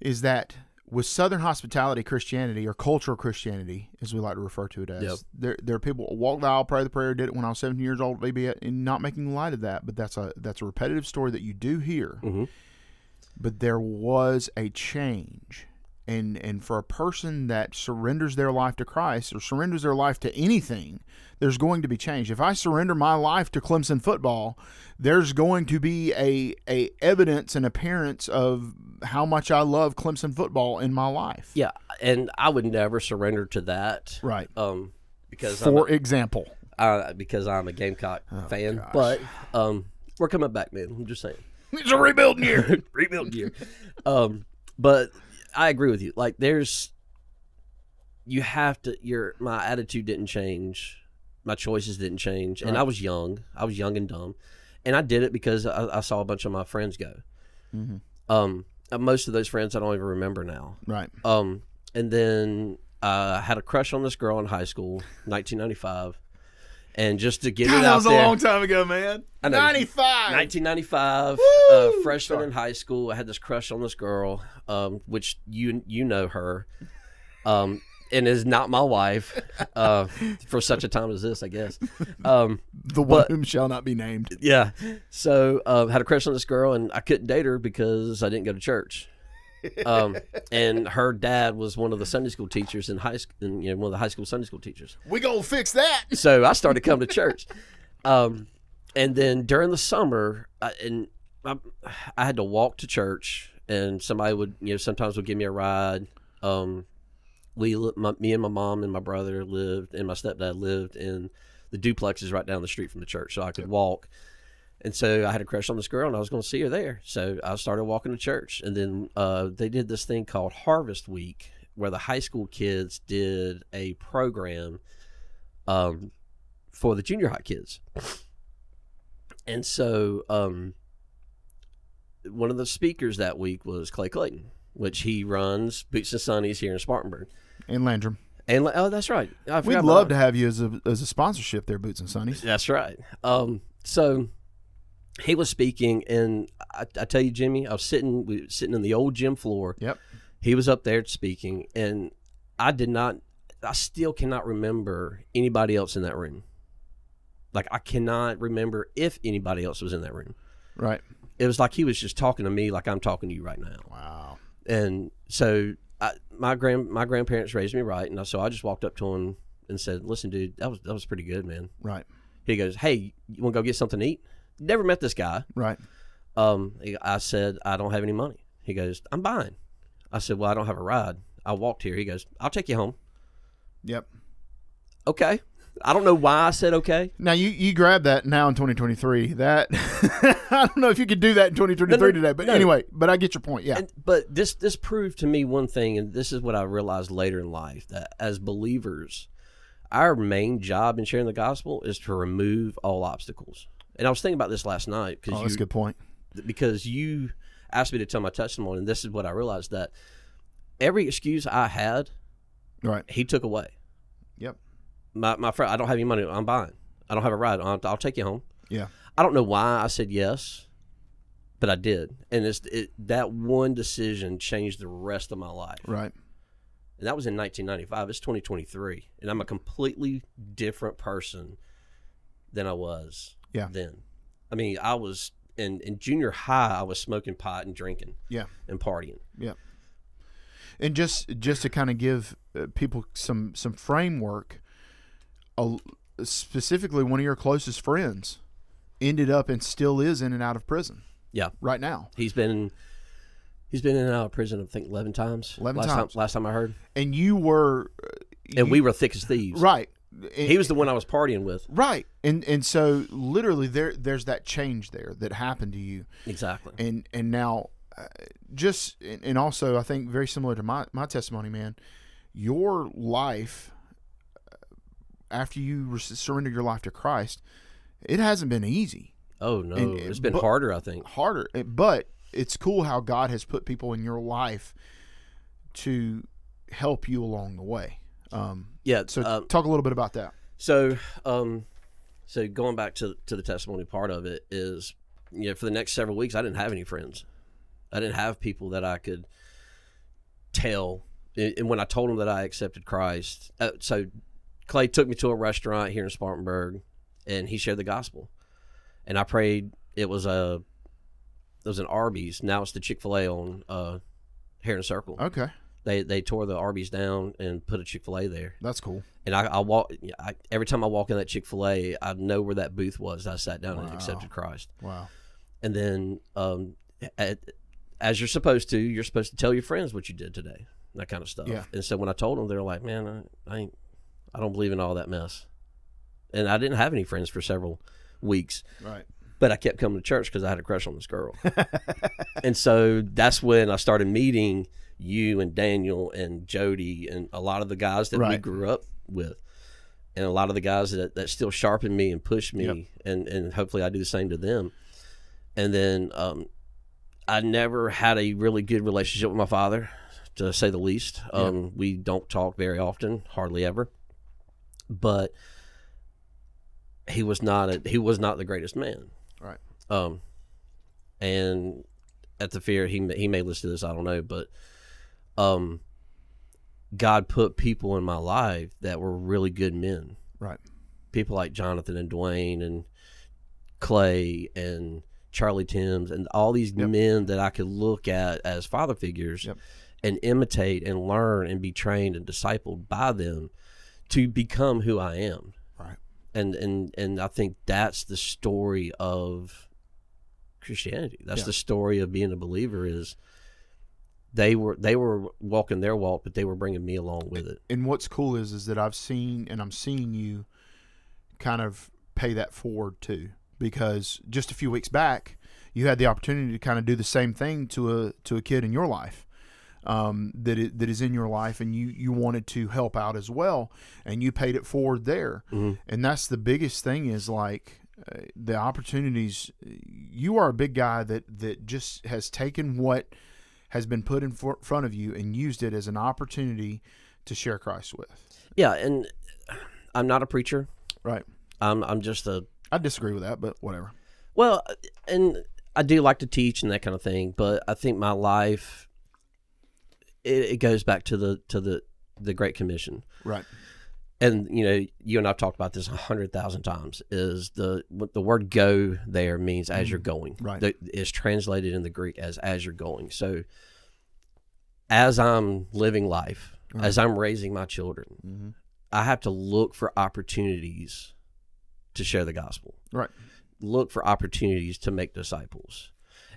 Speaker 1: Is that with Southern hospitality Christianity or cultural Christianity, as we like to refer to it as,
Speaker 3: Yep.
Speaker 1: there there are people walk the aisle, pray the prayer, did it when I was seventeen years old, maybe and not making light of that, but that's a that's a repetitive story that you do hear
Speaker 3: Mhm.
Speaker 1: but there was a change and and for a person that surrenders their life to Christ or surrenders their life to anything there's going to be change if i surrender my life to Clemson football there's going to be a a evidence and appearance of how much I love Clemson football in my life
Speaker 3: Yeah, and I would never surrender to that.
Speaker 1: right
Speaker 3: Um, because
Speaker 1: for
Speaker 3: a,
Speaker 1: example
Speaker 3: uh, because I'm a Gamecock fan.
Speaker 1: gosh.
Speaker 3: But um, we're coming back, man. I'm just saying.
Speaker 1: it's a rebuilding year
Speaker 3: rebuild year. Um, but I agree with you. Like, there's you have to. Your my attitude didn't change. My choices didn't change, and I was young. I was young and dumb, and I did it because I, I saw a bunch of my friends go.
Speaker 1: Mhm.
Speaker 3: Um, uh, most of those friends I don't even remember now.
Speaker 1: right
Speaker 3: Um, and then uh, I had a crush on this girl in high school, 1995, and just to get
Speaker 1: God,
Speaker 3: it
Speaker 1: that
Speaker 3: out
Speaker 1: was a long time ago man
Speaker 3: I know.
Speaker 1: 95
Speaker 3: 1995, uh, freshman
Speaker 1: Sorry.
Speaker 3: in high school. I had this crush on this girl, um, which you you know her, um, and is not my wife uh, for such a time as this, I guess. Um,
Speaker 1: the one
Speaker 3: but-
Speaker 1: whom shall not be named
Speaker 3: yeah. So uh, had a crush on this girl, and I couldn't date her because I didn't go to church. Um, and her dad was one of the Sunday school teachers in high school, you know, one of the high school Sunday school teachers.
Speaker 1: we gonna fix that
Speaker 3: so I started coming to church. Um, and then during the summer, I, and I, I had to walk to church, and somebody would, you know, sometimes would give me a ride. Um, we, my, me and my mom and my brother lived, and my stepdad lived in the duplexes right down the street from the church, so I could walk. And so I had a crush on this girl, and I was going to see her there. So I started walking to church, and then uh, they did this thing called Harvest Week, where the high school kids did a program um, for the junior high kids. And so um, one of the speakers that week was Clay Clayton, which he runs Boots and Sunnies here in Spartanburg.
Speaker 1: in Landrum
Speaker 3: And oh, that's right.
Speaker 1: We'd love to have you as a as a sponsorship there, Boots and Sunnies.
Speaker 3: That's right. Um, so he was speaking, and I, I tell you, Jimmy, I was sitting we were sitting in the old gym floor.
Speaker 1: Yep.
Speaker 3: He was up there speaking, and I did not. I still cannot remember anybody else in that room. Like I cannot remember if anybody else was in that room.
Speaker 1: Right.
Speaker 3: It was like he was just talking to me, like I'm talking to you right now.
Speaker 1: Wow.
Speaker 3: And so I, my grand my grandparents raised me right, and so I just walked up to him and said, "Listen, dude, that was that was pretty good, man."
Speaker 1: Right.
Speaker 3: He goes, "Hey, you want to go get something to eat?" Never met this guy.
Speaker 1: Right.
Speaker 3: Um, I said, "I don't have any money." He goes, "I'm buying." I said, "Well, I don't have a ride. I walked here." He goes, "I'll take you home."
Speaker 1: Yep.
Speaker 3: Okay. I don't know why I said okay.
Speaker 1: Now you you grab that now in 2023. That I don't know if you could do that in 2023
Speaker 3: No, no,
Speaker 1: today, but
Speaker 3: no.
Speaker 1: anyway, but I get your point. Yeah,
Speaker 3: And, but this this proved to me one thing, and this is what I realized later in life that as believers, our main job in sharing the gospel is to remove all obstacles. And I was thinking about this last night
Speaker 1: oh,
Speaker 3: because
Speaker 1: that's a
Speaker 3: you
Speaker 1: good point.
Speaker 3: because you asked me to tell my testimony, and this is what I realized that every excuse I had,
Speaker 1: Right.
Speaker 3: he took away.
Speaker 1: Yep.
Speaker 3: My my friend, I don't have any money. I'm buying. I don't have a ride. I'll, I'll take you home.
Speaker 1: Yeah.
Speaker 3: I don't know why I said yes, but I did, and it's it, that one decision changed the rest of my life.
Speaker 1: Right.
Speaker 3: And that was in 1995. It's 2023, and I'm a completely different person than I was
Speaker 1: Yeah.
Speaker 3: then. I mean, I was in in junior high. I was smoking pot and drinking
Speaker 1: Yeah.
Speaker 3: and partying.
Speaker 1: Yeah. And just just to kind of give uh, people some some framework, a, specifically one of your closest friends ended up and still is in and out of prison
Speaker 3: Yeah,
Speaker 1: right now.
Speaker 3: he's been he's been in and out of prison. I think 11 times.
Speaker 1: 11
Speaker 3: last
Speaker 1: times.
Speaker 3: Time, last time I heard,
Speaker 1: And you were uh,
Speaker 3: and
Speaker 1: you-
Speaker 3: we were thick as thieves.
Speaker 1: right.
Speaker 3: He was the one I was partying with.
Speaker 1: right. And and so literally there there's that change there that happened to you.
Speaker 3: Exactly.
Speaker 1: and and now uh, just and and also I think very similar to my my testimony, man. Your life uh, after you re- surrender your life to Christ, it hasn't been easy,
Speaker 3: Oh no,
Speaker 1: and-
Speaker 3: it's been
Speaker 1: but-
Speaker 3: harder. I think.
Speaker 1: harder, eh, but it's cool how God has put people in your life to help you along the way. Um,
Speaker 3: Yeah.
Speaker 1: so
Speaker 3: um,
Speaker 1: talk a little bit about that.
Speaker 3: So, um, so going back to to the testimony part of it is, you know, for the next several weeks, I didn't have any friends. I didn't have people that I could tell. And and when I told them that I accepted Christ, uh, so Clay took me to a restaurant here in Spartanburg, and he shared the gospel, and I prayed. It was a, it was an Arby's. Now it's the Chick Fil A on uh, Hearon Circle.
Speaker 1: Okay,
Speaker 3: They they tore the Arby's down and put a Chick Fil A there
Speaker 1: that's cool.
Speaker 3: and I, I walk I, every time I walk in that Chick Fil A, I know where that booth was. I sat down and accepted Christ,
Speaker 1: Wow.
Speaker 3: and then um, at, as you're supposed to, you're supposed to tell your friends what you did today, that kind of stuff.
Speaker 1: Yeah.
Speaker 3: And so when I told them, they're like, "Man, I, I ain't, I don't believe in all that mess," and I didn't have any friends for several weeks.
Speaker 1: Right.
Speaker 3: But I kept coming to church because I had a crush on this girl, and so that's when I started meeting you and Daniel and Jody and a lot of the guys that we grew up with, and a lot of the guys that, that still sharpen me and push me,
Speaker 1: Yep.
Speaker 3: and and hopefully I do the same to them. And then um, I never had a really good relationship with my father, to say the least. Um, We don't talk very often, hardly ever, but he was not a, he was not the greatest man.
Speaker 1: Right.
Speaker 3: Um, and at the fear he may- he may listen to this, I don't know, but um, God put people in my life that were really good men.
Speaker 1: Right.
Speaker 3: People like Jonathan and Dwayne and Clay and Charlie Timms and all these
Speaker 1: Yep.
Speaker 3: men that I could look at as father figures
Speaker 1: Yep.
Speaker 3: and imitate and learn and be trained and discipled by them to become who I am
Speaker 1: Right.
Speaker 3: and and and I think that's the story of Christianity. That's
Speaker 1: Yeah.
Speaker 3: the story of being a believer. Is they were they were walking their walk, but they were bringing me along with it.
Speaker 1: and what's cool is is that I've seen and I'm seeing you kind of pay that forward too because just a few weeks back you had the opportunity to kind of do the same thing to a to a kid in your life um, that is, that is in your life and you you wanted to help out as well and you paid it forward there
Speaker 3: Mhm.
Speaker 1: and that's the biggest thing is like uh, the opportunities you are a big guy that that just has taken what has been put in for, front of you and used it as an opportunity to share Christ with
Speaker 3: Yeah, and I'm not a preacher.
Speaker 1: right
Speaker 3: I'm I'm just a
Speaker 1: I disagree with that but whatever
Speaker 3: well, and I do like to teach and that kind of thing. But I think my life it, it goes back to the to the the Great Commission.
Speaker 1: right
Speaker 3: and you know you and I've talked about this a hundred thousand times. Is the the word "go" there means as you're going.
Speaker 1: Mm-hmm. Right.
Speaker 3: The, is translated in the Greek as "as you're going." So, as I'm living life, as I'm raising my children,
Speaker 1: Mm-hmm.
Speaker 3: I have to look for opportunities to share the gospel.
Speaker 1: right
Speaker 3: Look for opportunities to make disciples.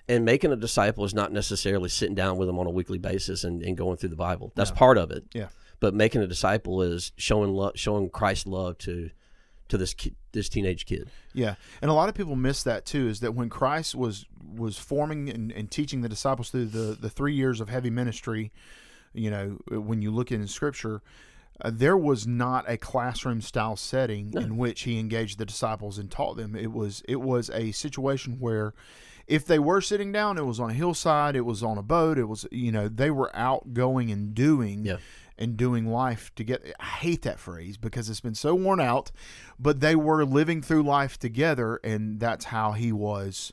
Speaker 3: And making a disciple is not necessarily sitting down with them on a weekly basis and, and going through the Bible. That's
Speaker 1: No.
Speaker 3: part of it
Speaker 1: yeah
Speaker 3: but making a disciple is showing love, showing Christ's love to to this kid, this teenage kid.
Speaker 1: Yeah, and a lot of people miss that too. Is that when Christ was was forming and, and teaching the disciples through the the three years of heavy ministry, you know, when you look in Scripture, uh, there was not a classroom style setting in which he engaged the disciples and taught them. It was it was a situation where. If they were sitting down, it was on a hillside, it was on a boat, it was, you know, they were out going and doing
Speaker 3: Yeah.
Speaker 1: And doing life together. I hate that phrase because it's been so worn out, but they were living through life together, and that's how he was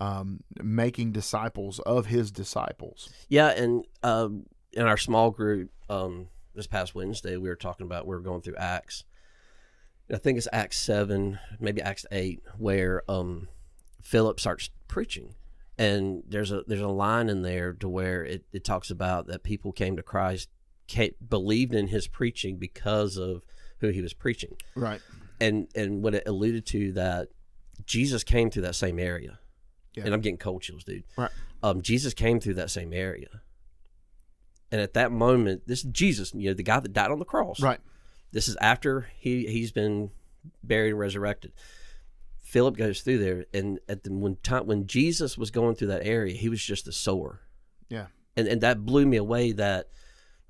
Speaker 1: um, making disciples of his disciples.
Speaker 3: Yeah, and um, in our small group um, this past Wednesday, we were talking about we were going through Acts. I think it's Acts seven, maybe Acts eight, where um, Philip starts preaching, and there's a there's a line in there to where it, it talks about that people came to Christ, believed in his preaching because of who he was preaching,
Speaker 1: Right.
Speaker 3: and and what it alluded to that Jesus came through that same area,
Speaker 1: Yeah.
Speaker 3: and I'm getting cold chills, dude
Speaker 1: Right.
Speaker 3: um, Jesus came through that same area. And at that moment, this Jesus, you know, the guy that died on the cross.
Speaker 1: Right.
Speaker 3: This is after he he's been buried and resurrected. Philip goes through there, and at the when time when Jesus was going through that area, he was just a sower,
Speaker 1: Yeah.
Speaker 3: and and that blew me away. That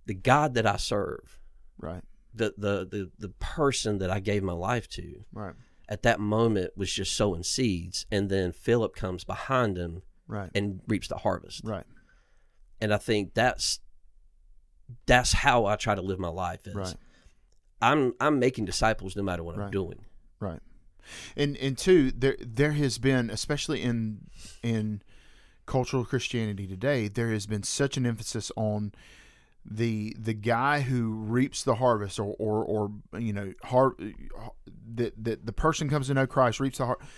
Speaker 3: the God that I serve,
Speaker 1: Right.
Speaker 3: the the the the person that I gave my life to,
Speaker 1: Right.
Speaker 3: at that moment was just sowing seeds, and then Philip comes behind him
Speaker 1: Right.
Speaker 3: and reaps the harvest.
Speaker 1: Right.
Speaker 3: and I think that's that's how I try to live my life. Is
Speaker 1: Right.
Speaker 3: I'm I'm making disciples no matter what I'm doing.
Speaker 1: Right. And and two, there there has been, especially in in cultural Christianity today, there has been such an emphasis on the the guy who reaps the harvest or or, or you know har- that that the person comes to know Christ reaps the harvest.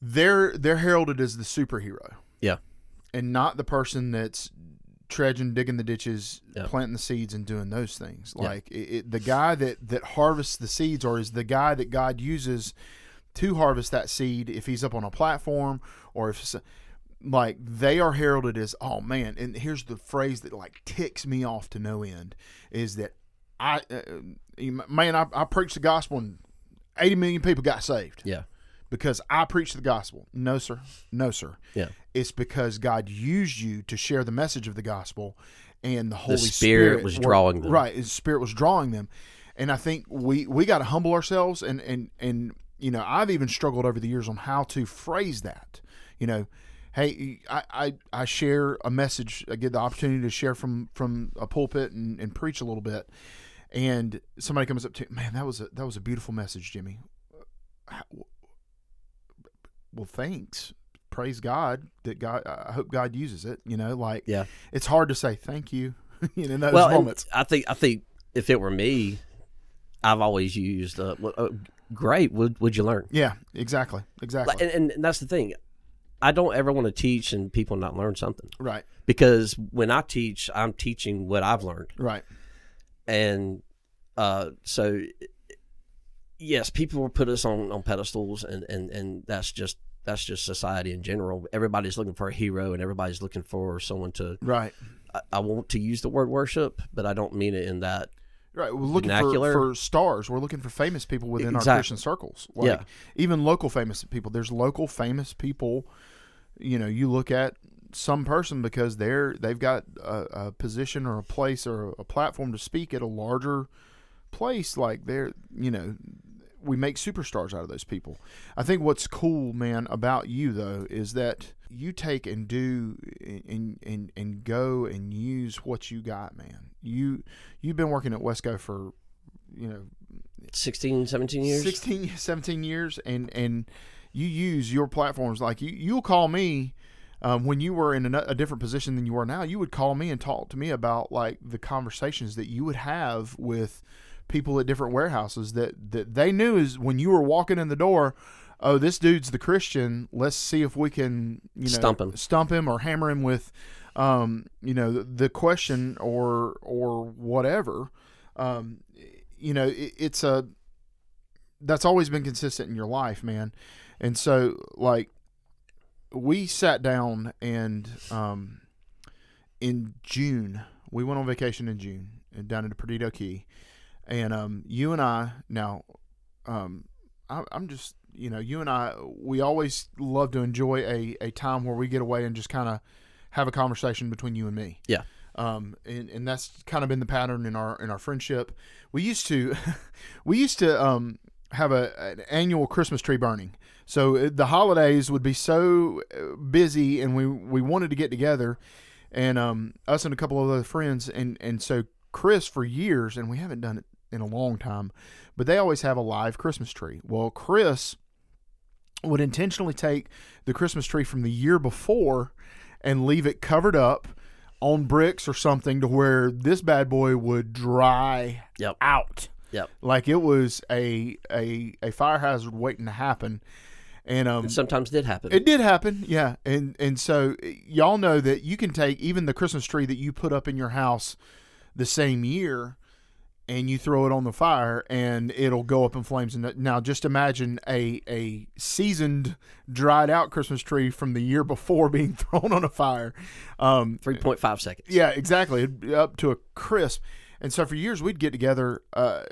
Speaker 1: They're they're heralded as the superhero
Speaker 3: Yeah,
Speaker 1: and not the person that's trudging, digging the ditches,
Speaker 3: Yeah.
Speaker 1: planting the seeds, and doing those things.
Speaker 3: Yeah.
Speaker 1: Like it, it, the guy that that harvests the seeds, or is the guy that God uses to harvest that seed if he's up on a platform, or if it's, like they are heralded as oh man. And here's the phrase that like ticks me off to no end is that I uh, man I, I preached the gospel and eighty million people got saved
Speaker 3: yeah,
Speaker 1: because I preached the gospel. No, sir. No, sir.
Speaker 3: yeah.
Speaker 1: It's because God used you to share the message of the gospel, and the Holy
Speaker 3: Spirit was
Speaker 1: were-
Speaker 3: drawing them.
Speaker 1: Right, His Spirit was drawing them, and I think we we got to humble ourselves, and and and you know I've even struggled over the years on how to phrase that. You know, hey, I I, I share a message. I get the opportunity to share from from a pulpit and, and preach a little bit, and somebody comes up to man, that was a that was a beautiful message, Jimmy. Well thanks praise god that god i hope god uses it you know like
Speaker 3: Yeah.
Speaker 1: it's hard to say thank you you know in those
Speaker 3: well,
Speaker 1: moments
Speaker 3: I think I think if it were me, I've always used uh, uh, great. Would would you learn?
Speaker 1: yeah exactly exactly
Speaker 3: Like, and, and that's the thing. I don't ever want to teach and people not learn something
Speaker 1: right
Speaker 3: because when I teach, I'm teaching what I've learned.
Speaker 1: right
Speaker 3: and uh, so yes, people will put us on, on pedestals, and, and, and that's just that's just society in general. Everybody's looking for a hero, and everybody's looking for someone to.
Speaker 1: right
Speaker 3: I, I want to use the word worship, but I don't mean it in that.
Speaker 1: right we're looking for, for stars we're looking for famous people within our christian circles like
Speaker 3: Yeah.
Speaker 1: even local famous people there's local famous people you know you look at some person because they're they've got a, a position or a place or a platform to speak at a larger place like they're you know we make superstars out of those people i think what's cool man about you though is that you take and do and and and go and use what you got man you you've been working at wesco for you know
Speaker 3: 16, 17 years.
Speaker 1: 16 17 years and and you use your platforms. Like you you'll call me um, when you were in a, a different position than you are now you would call me and talk to me about like the conversations that you would have with people at different warehouses that that they knew is when you were walking in the door oh this dude's the christian. Let's see if we can you know
Speaker 3: Stump him.
Speaker 1: stump him or hammer him with um, you know the, the question or or whatever. Um, you know it, it's a that's always been consistent in your life man and so like we sat down and um, in june we went on vacation in june and down at Perdido Key and um, you and I now um, I, I'm just you know you and I we always love to enjoy a a time where we get away and just kind of have a conversation between you and me.
Speaker 3: Yeah.
Speaker 1: Um, and, and that's kind of been the pattern in our in our friendship. We used to, we used to um, have a an annual Christmas tree burning. So uh, the holidays would be so uh, busy, and we we wanted to get together, and um, us and a couple of other friends, and and so Chris for years, and we haven't done it in a long time, but they always have a live Christmas tree. Well, Chris would intentionally take the Christmas tree from the year before and leave it covered up on bricks or something to where this bad boy would dry
Speaker 3: Yep.
Speaker 1: out
Speaker 3: Yep.
Speaker 1: like it was a a a fire hazard waiting to happen and um
Speaker 3: It sometimes did happen.
Speaker 1: it did happen yeah and and so y'all know that you can take even the christmas tree that you put up in your house the same year and you throw it on the fire and it'll go up in flames and now just imagine a a seasoned dried out christmas tree from the year before being thrown on a fire um
Speaker 3: 3.5 seconds.
Speaker 1: yeah, exactly. Up to a crisp. And so for years we'd get together uh,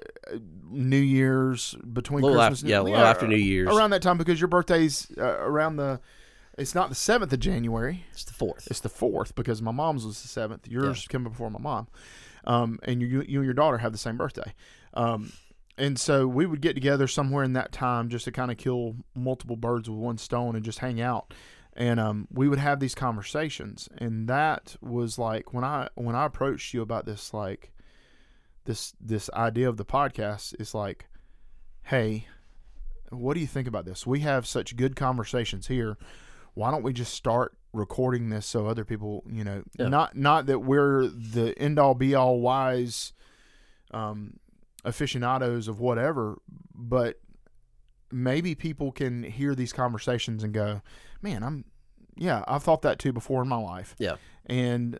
Speaker 1: New Year's between
Speaker 3: Little
Speaker 1: Christmas
Speaker 3: after- yeah, little after New Year's.
Speaker 1: around that time because your birthday's uh, around the. It's not the seventh of January.
Speaker 3: It's the fourth.
Speaker 1: It's the fourth because my mom's was the seventh. Yours came before my mom, um, and you you and your daughter have the same birthday. Um, and so we would get together somewhere in that time just to kind of kill multiple birds with one stone and just hang out. And um, we would have these conversations, and that was like when I when I approached you about this like this this idea of the podcast is like, hey, what do you think about this? We have such good conversations here. Why don't we just start recording this so other people, you know,
Speaker 3: Yeah.
Speaker 1: not not that we're the end all be all wise um, aficionados of whatever, but maybe people can hear these conversations and go, "Man, I'm yeah, I've thought that too before in my life."
Speaker 3: Yeah.
Speaker 1: And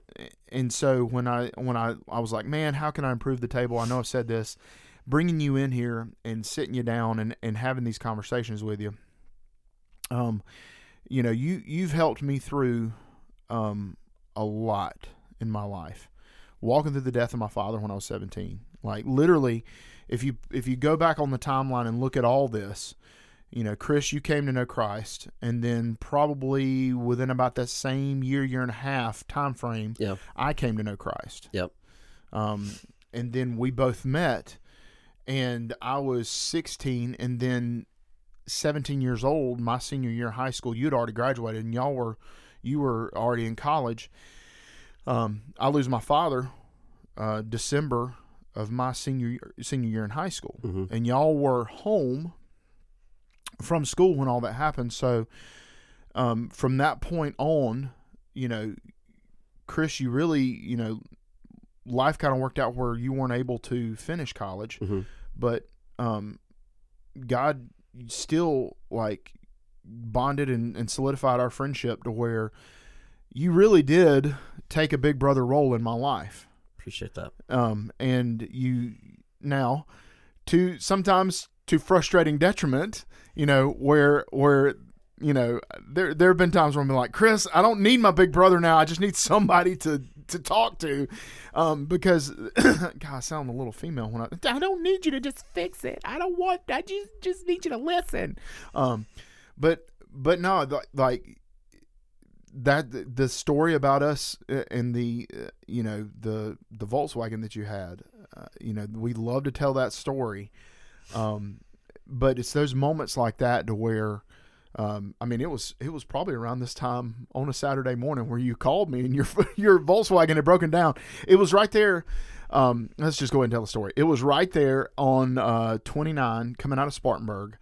Speaker 1: and so when I when I I was like, "Man, how can I improve the table?" I know I've said this, bringing you in here and sitting you down and and having these conversations with you. Um, you know, you you've helped me through um a lot in my life. Walking through the death of my father when I was 17. Like literally if you if you go back on the timeline and look at all this, you know, Chris, you came to know Christ, and then probably within about that same year, year and a half time frame,
Speaker 3: Yeah.
Speaker 1: I came to know Christ.
Speaker 3: Yep.
Speaker 1: Um, and then we both met, and I was 16, and then 17 years old, my senior year of high school. You'd already graduated, and y'all were you were already in college. Um, I lose my father uh, December of my senior year, senior year in high school, and y'all were home from school when all that happened. So um, from that point on, you know, Chris, you really, you know, life kind of worked out where you weren't able to finish college,
Speaker 3: Mhm.
Speaker 1: but um, God still like bonded and, and solidified our friendship to where you really did take a big brother role in my life
Speaker 3: Appreciate that.
Speaker 1: um, and you now to sometimes to frustrating detriment you know where where you know there there have been times where I'm like Chris I don't need my big brother now. I just need somebody to to talk to. Um, because God I sound a little female when I I don't need you to just fix it. I don't want I just just need you to listen. Um, but but no th- like that the story about us uh, and the uh, you know the the Volkswagen that you had uh, you know we love to tell that story um but it's those moments like that to where um, I mean, it was it was probably around this time on a Saturday morning where you called me and your your Volkswagen had broken down. It was right there. Um, let's just go ahead and tell the story. It was right there on uh, 29 coming out of Spartanburg.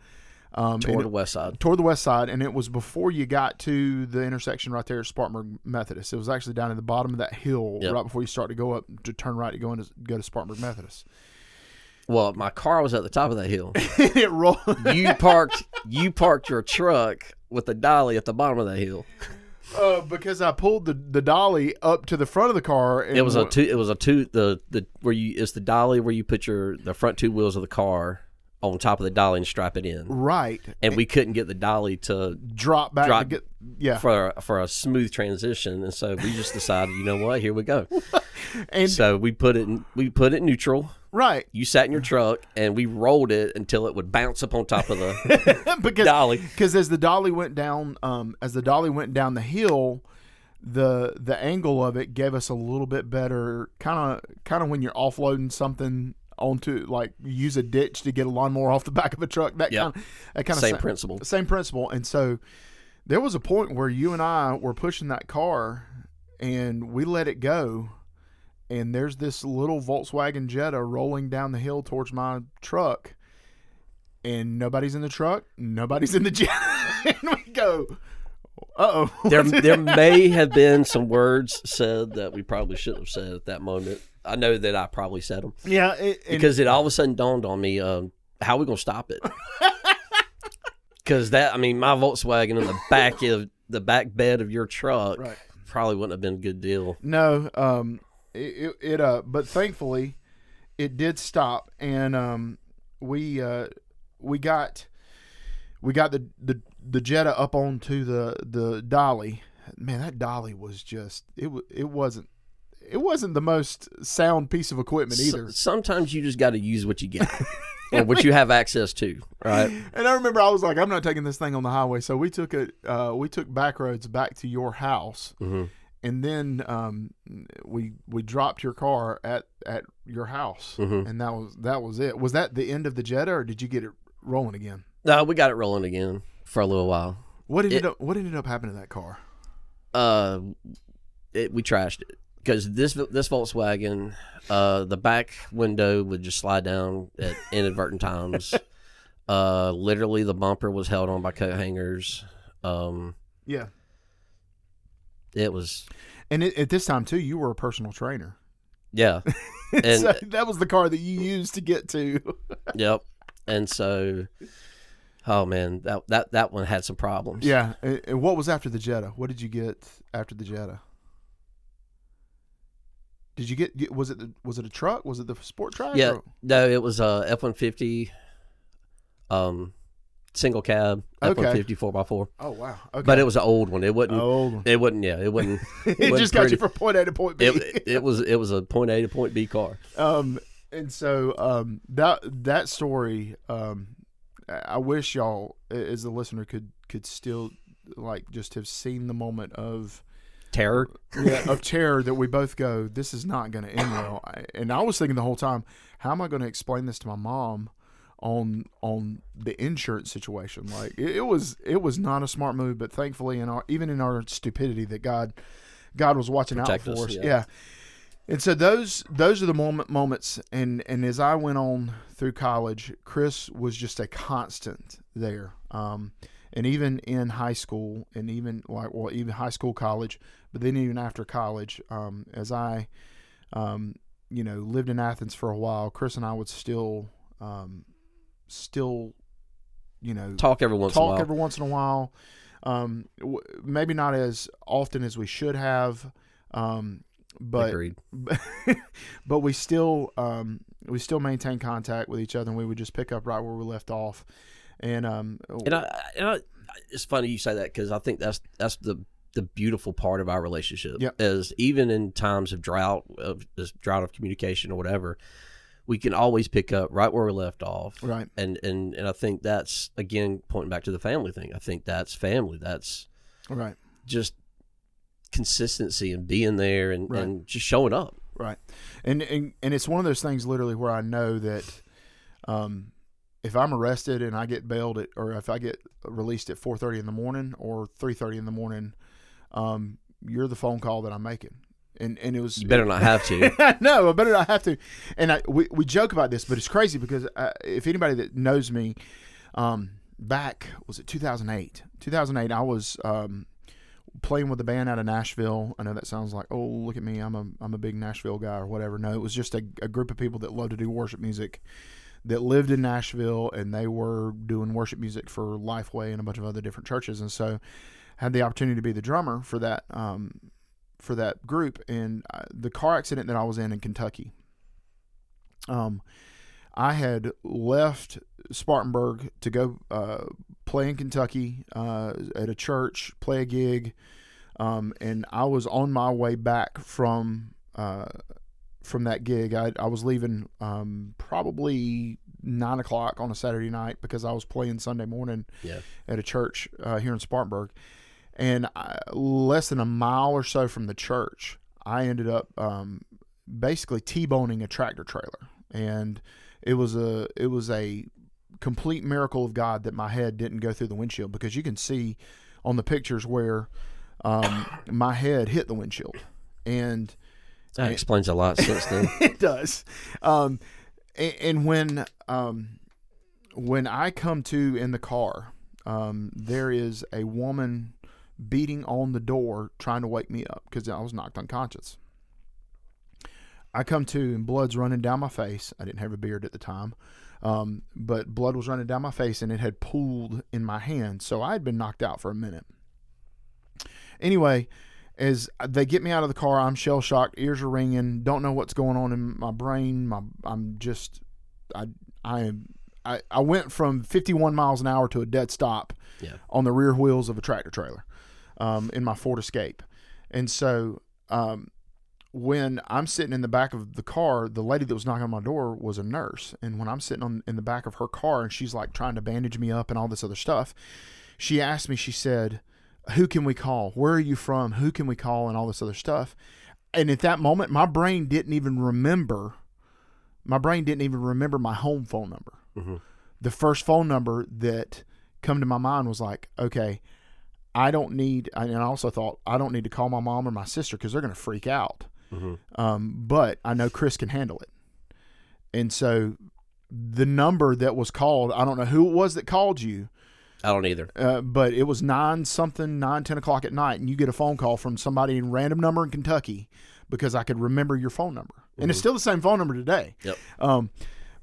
Speaker 1: Um,
Speaker 3: Toward the west side.
Speaker 1: toward the west side, and it was before you got to the intersection right there at Spartanburg Methodist. It was actually down at the bottom of that hill,
Speaker 3: Yep.
Speaker 1: right before you start to go up to turn right to go into go to Spartanburg Methodist.
Speaker 3: Well, my car was at the top of that hill.
Speaker 1: it rolled.
Speaker 3: You parked. You parked your truck with the dolly at the bottom of that hill.
Speaker 1: Uh, because I pulled the, the dolly up to the front of the car. And
Speaker 3: It was a two. It was a two. The the where you it's the dolly where you put your the front two wheels of the car on top of the dolly and strap it in.
Speaker 1: right.
Speaker 3: And we couldn't get the dolly to
Speaker 1: Drop back.
Speaker 3: Drop-
Speaker 1: to get, yeah.
Speaker 3: for for a smooth transition, and so we just decided, you know what, here we go.
Speaker 1: and
Speaker 3: So we put it in, we put it neutral.
Speaker 1: Right
Speaker 3: You sat in your truck, and we rolled it until it would bounce up on top of the
Speaker 1: because
Speaker 3: dolly.
Speaker 1: because as the dolly went down um as the dolly went down the hill the the angle of it gave us a little bit better kind of kind of when you're offloading something onto like use a ditch to get a lawnmower off the back of a truck that
Speaker 3: Yep.
Speaker 1: kind of that kind of
Speaker 3: Same principle.
Speaker 1: same principle and so there was a point where you and I were pushing that car and we let it go and there's this little Volkswagen Jetta rolling down the hill towards my truck and nobody's in the truck, nobody's in the Jetta. and we go, uh oh.
Speaker 3: There, there may have been some words said that we probably shouldn't have said at that moment. I know that I probably said them
Speaker 1: yeah, it,
Speaker 3: because it all of a sudden dawned on me: um, how are we gonna stop it? Because that, I mean, my Volkswagen in the back of the back bed of your truck
Speaker 1: Right.
Speaker 3: probably wouldn't have been a good deal.
Speaker 1: no, um, it, it, uh, but thankfully, it did stop, and um, we uh, we got we got the the the Jetta up onto the the dolly. Man, that dolly was just it. It wasn't. It wasn't the most sound piece of equipment either.
Speaker 3: Sometimes you just got to use what you got or what you have access to, right?
Speaker 1: And I remember I was like, I'm not taking this thing on the highway. So we took it. Uh, we took back roads back to your house, and then um, we we dropped your car at at your house, and that was that was it. Was that the end of the Jetta, or did you get it rolling again?
Speaker 3: No, we got it rolling again for a little while.
Speaker 1: What ended up What ended up happening to that car?
Speaker 3: uh, it, we trashed it because this this Volkswagen, uh, the back window would just slide down at inadvertent times. Uh, literally, the bumper was held on by coat hangers. Um,
Speaker 1: Yeah,
Speaker 3: it was
Speaker 1: and it, at this time too, you were a personal trainer,
Speaker 3: yeah, and
Speaker 1: so that was the car that you used to get to.
Speaker 3: yep, and so. Oh man, that that that one had some problems.
Speaker 1: yeah, and, and what was after the Jetta? What did you get after the Jetta? Did you get? Was it the, was it a truck? Was it the Sport Trac?
Speaker 3: Yeah,
Speaker 1: or-
Speaker 3: no, it was a F one fifty, um, single cab F
Speaker 1: Okay.
Speaker 3: one fifty four by four.
Speaker 1: Oh wow. Okay.
Speaker 3: But it was an old one. It wasn't.
Speaker 1: old.
Speaker 3: It wasn't. Yeah, it wasn't.
Speaker 1: it
Speaker 3: wasn't
Speaker 1: just got you from point A to point B.
Speaker 3: It, it was. It was a point A to point B car.
Speaker 1: um, and so um, that that story, um, I I wish y'all, as a listener, could could still like just have seen the moment of
Speaker 3: Terror.
Speaker 1: yeah, of terror that we both go, this is not going to end well. I, and I was thinking the whole time, how am I going to explain this to my mom on on the insurance situation? Like it, it was it was not a smart move, but thankfully in our even in our stupidity that God God was watching
Speaker 3: Protect
Speaker 1: out for
Speaker 3: us,
Speaker 1: us.
Speaker 3: yeah.
Speaker 1: Yeah. And so those those are the moment moments and and as I went on through college, Chris was just a constant there. Um and even in high school and even like well even high school college but then even after college um, as i um, you know lived in athens for a while chris and i would still um, still you know
Speaker 3: Talk every once in a
Speaker 1: talk
Speaker 3: while.
Speaker 1: every once in a while um, w- maybe not as often as we should have um, but
Speaker 3: Agreed.
Speaker 1: but we still um, we still maintain contact with each other and we would just pick up right where we left off and um,
Speaker 3: And I, and I, it's funny you say that because I think that's that's the the beautiful part of our relationship.
Speaker 1: Yep.
Speaker 3: Is even in times of drought, of this drought of communication or whatever, we can always pick up right where we left off.
Speaker 1: Right.
Speaker 3: And and and I think that's again pointing back to the family thing. I think that's family. That's
Speaker 1: right
Speaker 3: just consistency and being there and,
Speaker 1: Right.
Speaker 3: and just showing up.
Speaker 1: Right, and, and and it's one of those things literally where I know that, um, if I'm arrested and I get bailed at, or if I get released at 4:30 in the morning or 3:30 in the morning, um, you're the phone call that I'm making, and and it was
Speaker 3: You better not have to.
Speaker 1: no, I better not have to. And I, we, we joke about this, but it's crazy because uh, if anybody that knows me, um, back was it 2008? 2008, I was um, playing with a band out of Nashville. I know that sounds like, oh, look at me, I'm a I'm a big Nashville guy or whatever. No, it was just a, a group of people that love to do worship music. That lived in Nashville and they were doing worship music for Lifeway and a bunch of other different churches, and so had the opportunity to be the drummer for that um, for that group and uh, the car accident that I was in in Kentucky. Um, I had left Spartanburg to go uh, play in Kentucky uh, at a church, play a gig, um, and I was on my way back from uh, from that gig. I, I was leaving um, probably nine o'clock on a Saturday night because I was playing Sunday morning
Speaker 3: Yeah.
Speaker 1: at a church uh, here in Spartanburg, and I, less than a mile or so from the church, I ended up um, basically t-boning a tractor trailer, and it was a it was a complete miracle of God that my head didn't go through the windshield because you can see on the pictures where um, my head hit the windshield, and
Speaker 3: That explains a lot since then.
Speaker 1: it does. Um, and, and when um, when I come to in the car, um, there is a woman beating on the door trying to wake me up because I was knocked unconscious. I come to and blood's running down my face. I didn't have a beard at the time, um, but blood was running down my face and it had pooled in my hand. So I had been knocked out for a minute. Anyway, as they get me out of the car, I'm shell shocked, ears are ringing, don't know what's going on in my brain. My I'm just I I am I, I went from 51 miles an hour to a dead stop
Speaker 3: Yeah.
Speaker 1: on the rear wheels of a tractor trailer um, in my Ford Escape, and so um, when I'm sitting in the back of the car, the lady that was knocking on my door was a nurse, and when I'm sitting on in the back of her car and she's like trying to bandage me up and all this other stuff, she asked me. She said, "Who can we call? Where are you from? Who can we call?" and all this other stuff. And at that moment, my brain didn't even remember. My brain didn't even remember my home phone number. The first phone number that come to my mind was like, okay, I don't need, and I also thought I don't need to call my mom or my sister because they're going to freak out. Um, but I know Chris can handle it, and so the number that was called, I don't know who it was that called you,
Speaker 3: I don't either.
Speaker 1: uh, but it was nine something, nine ten o'clock at night, and you get a phone call from somebody in random number in Kentucky because I could remember your phone number, and it's still the same phone number today.
Speaker 3: Yep.
Speaker 1: Um,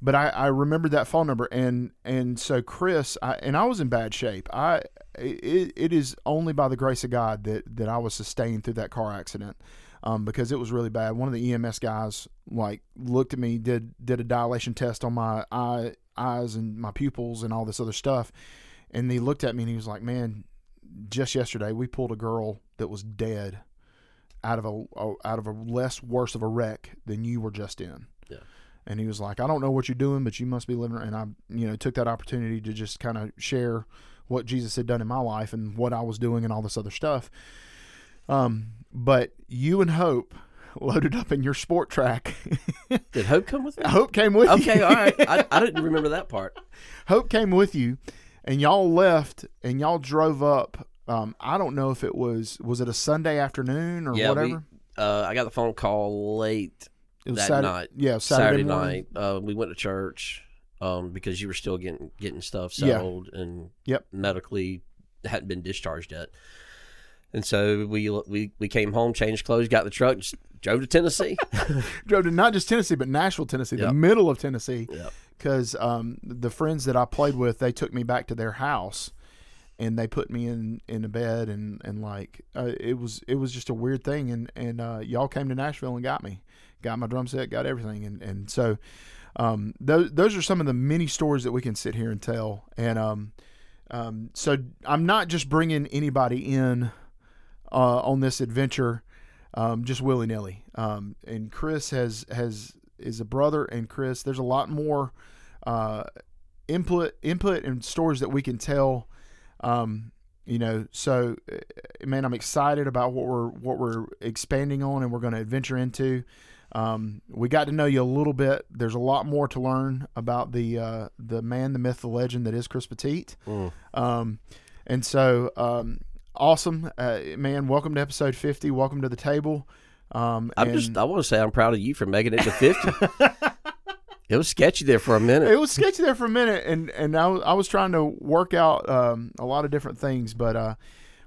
Speaker 1: but I, I remembered that phone number, and and so Chris, I, and I was in bad shape. I it, it is only by the grace of God that that I was sustained through that car accident. Um, because it was really bad. One of the EMS guys like looked at me, did did a dilation test on my eye, eyes and my pupils and all this other stuff, and he looked at me and he was like, "Man, just yesterday we pulled a girl that was dead out of a, a out of a less worse of a wreck than you were just in."
Speaker 3: Yeah.
Speaker 1: And he was like, "I don't know what you're doing, but you must be living." And I, you know, took that opportunity to just kind of share what Jesus had done in my life and what I was doing and all this other stuff. Um, but you and Hope loaded up in your Sport Trac.
Speaker 3: Did Hope come with me?
Speaker 1: Hope came with you.
Speaker 3: Okay, all right. I, I didn't remember that part.
Speaker 1: Hope came with you, and y'all left and y'all drove up. Um, I don't know if it was was it a Sunday afternoon or
Speaker 3: Yeah,
Speaker 1: whatever.
Speaker 3: we. Uh, I got the phone call late
Speaker 1: it was
Speaker 3: that
Speaker 1: Saturday,
Speaker 3: night.
Speaker 1: Yeah,
Speaker 3: Saturday,
Speaker 1: Saturday,
Speaker 3: night. Uh, we went to church um, because you were still getting getting stuff
Speaker 1: Yeah.
Speaker 3: settled and
Speaker 1: Yep.
Speaker 3: medically hadn't been discharged yet. And so we we we came home, changed clothes, got the truck, just drove to Tennessee.
Speaker 1: Drove to not just Tennessee, but Nashville, Tennessee, the middle of Tennessee.
Speaker 3: Yep.
Speaker 1: Because um, the friends that I played with, they took me back to their house, and they put me in in a bed, and and like uh, it was it was just a weird thing, and and uh, y'all came to Nashville and got me, got my drum set, got everything, and and so. Um, those those are some of the many stories that we can sit here and tell, and um, um, so I'm not just bringing anybody in uh, on this adventure um, just willy nilly. Um, and Chris has has is a brother, and Chris, there's a lot more uh, input input and stories that we can tell. Um, you know, so uh, man, I'm excited about what we're what we're expanding on, and we're going to adventure into. Um, we got to know you a little bit. There's a lot more to learn about the uh, the man, the myth, the legend that is Chris Petit. Um, and so, um, awesome, uh, man. Welcome to episode 50. Welcome to the table. Um,
Speaker 3: I'm
Speaker 1: and
Speaker 3: just I want to say I'm proud of you for making it to 50. it was sketchy there for a minute.
Speaker 1: it was sketchy there for a minute, and and I was, I was trying to work out um, a lot of different things, but uh,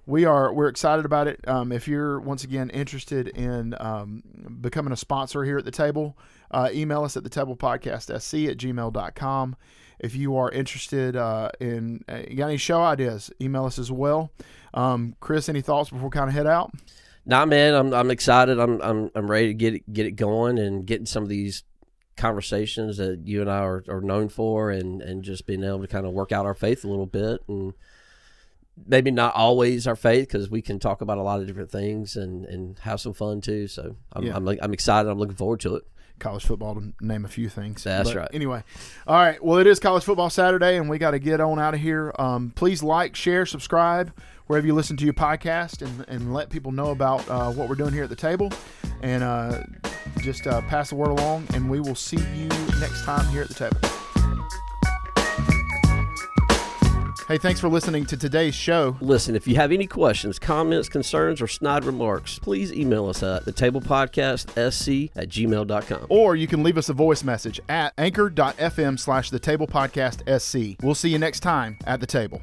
Speaker 1: we are we're excited about it. Um, if you're once again interested in um, becoming a sponsor here at the table, uh, email us at the table podcast sc at gmail.com. If you are interested uh, in uh, got any show ideas, email us as well. Um, Chris, any thoughts before we kind of head out?
Speaker 3: Nah, man, I'm I'm excited. I'm I'm I'm ready to get it get it going and getting some of these conversations that you and I are, are known for, and and just being able to kind of work out our faith a little bit, and maybe not always our faith because we can talk about a lot of different things and and have some fun too. So I'm
Speaker 1: Yeah.
Speaker 3: I'm, I'm excited. I'm looking forward to it.
Speaker 1: college football to name a few things.
Speaker 3: That's
Speaker 1: But
Speaker 3: right.
Speaker 1: Anyway, all right. Well, it is college football Saturday, and we got to get on out of here. Um, please like, share, subscribe wherever you listen to your podcast, and, and let people know about uh, what we're doing here at the table, and uh, just uh, pass the word along. And we will see you next time here at the table. Hey, thanks for listening to today's show.
Speaker 3: Listen, if you have any questions, comments, concerns, or snide remarks, please email us at the table podcast sc at gmail.com.
Speaker 1: Or you can leave us a voice message at anchor.fm slash the table podcast SC. We'll see you next time at the table.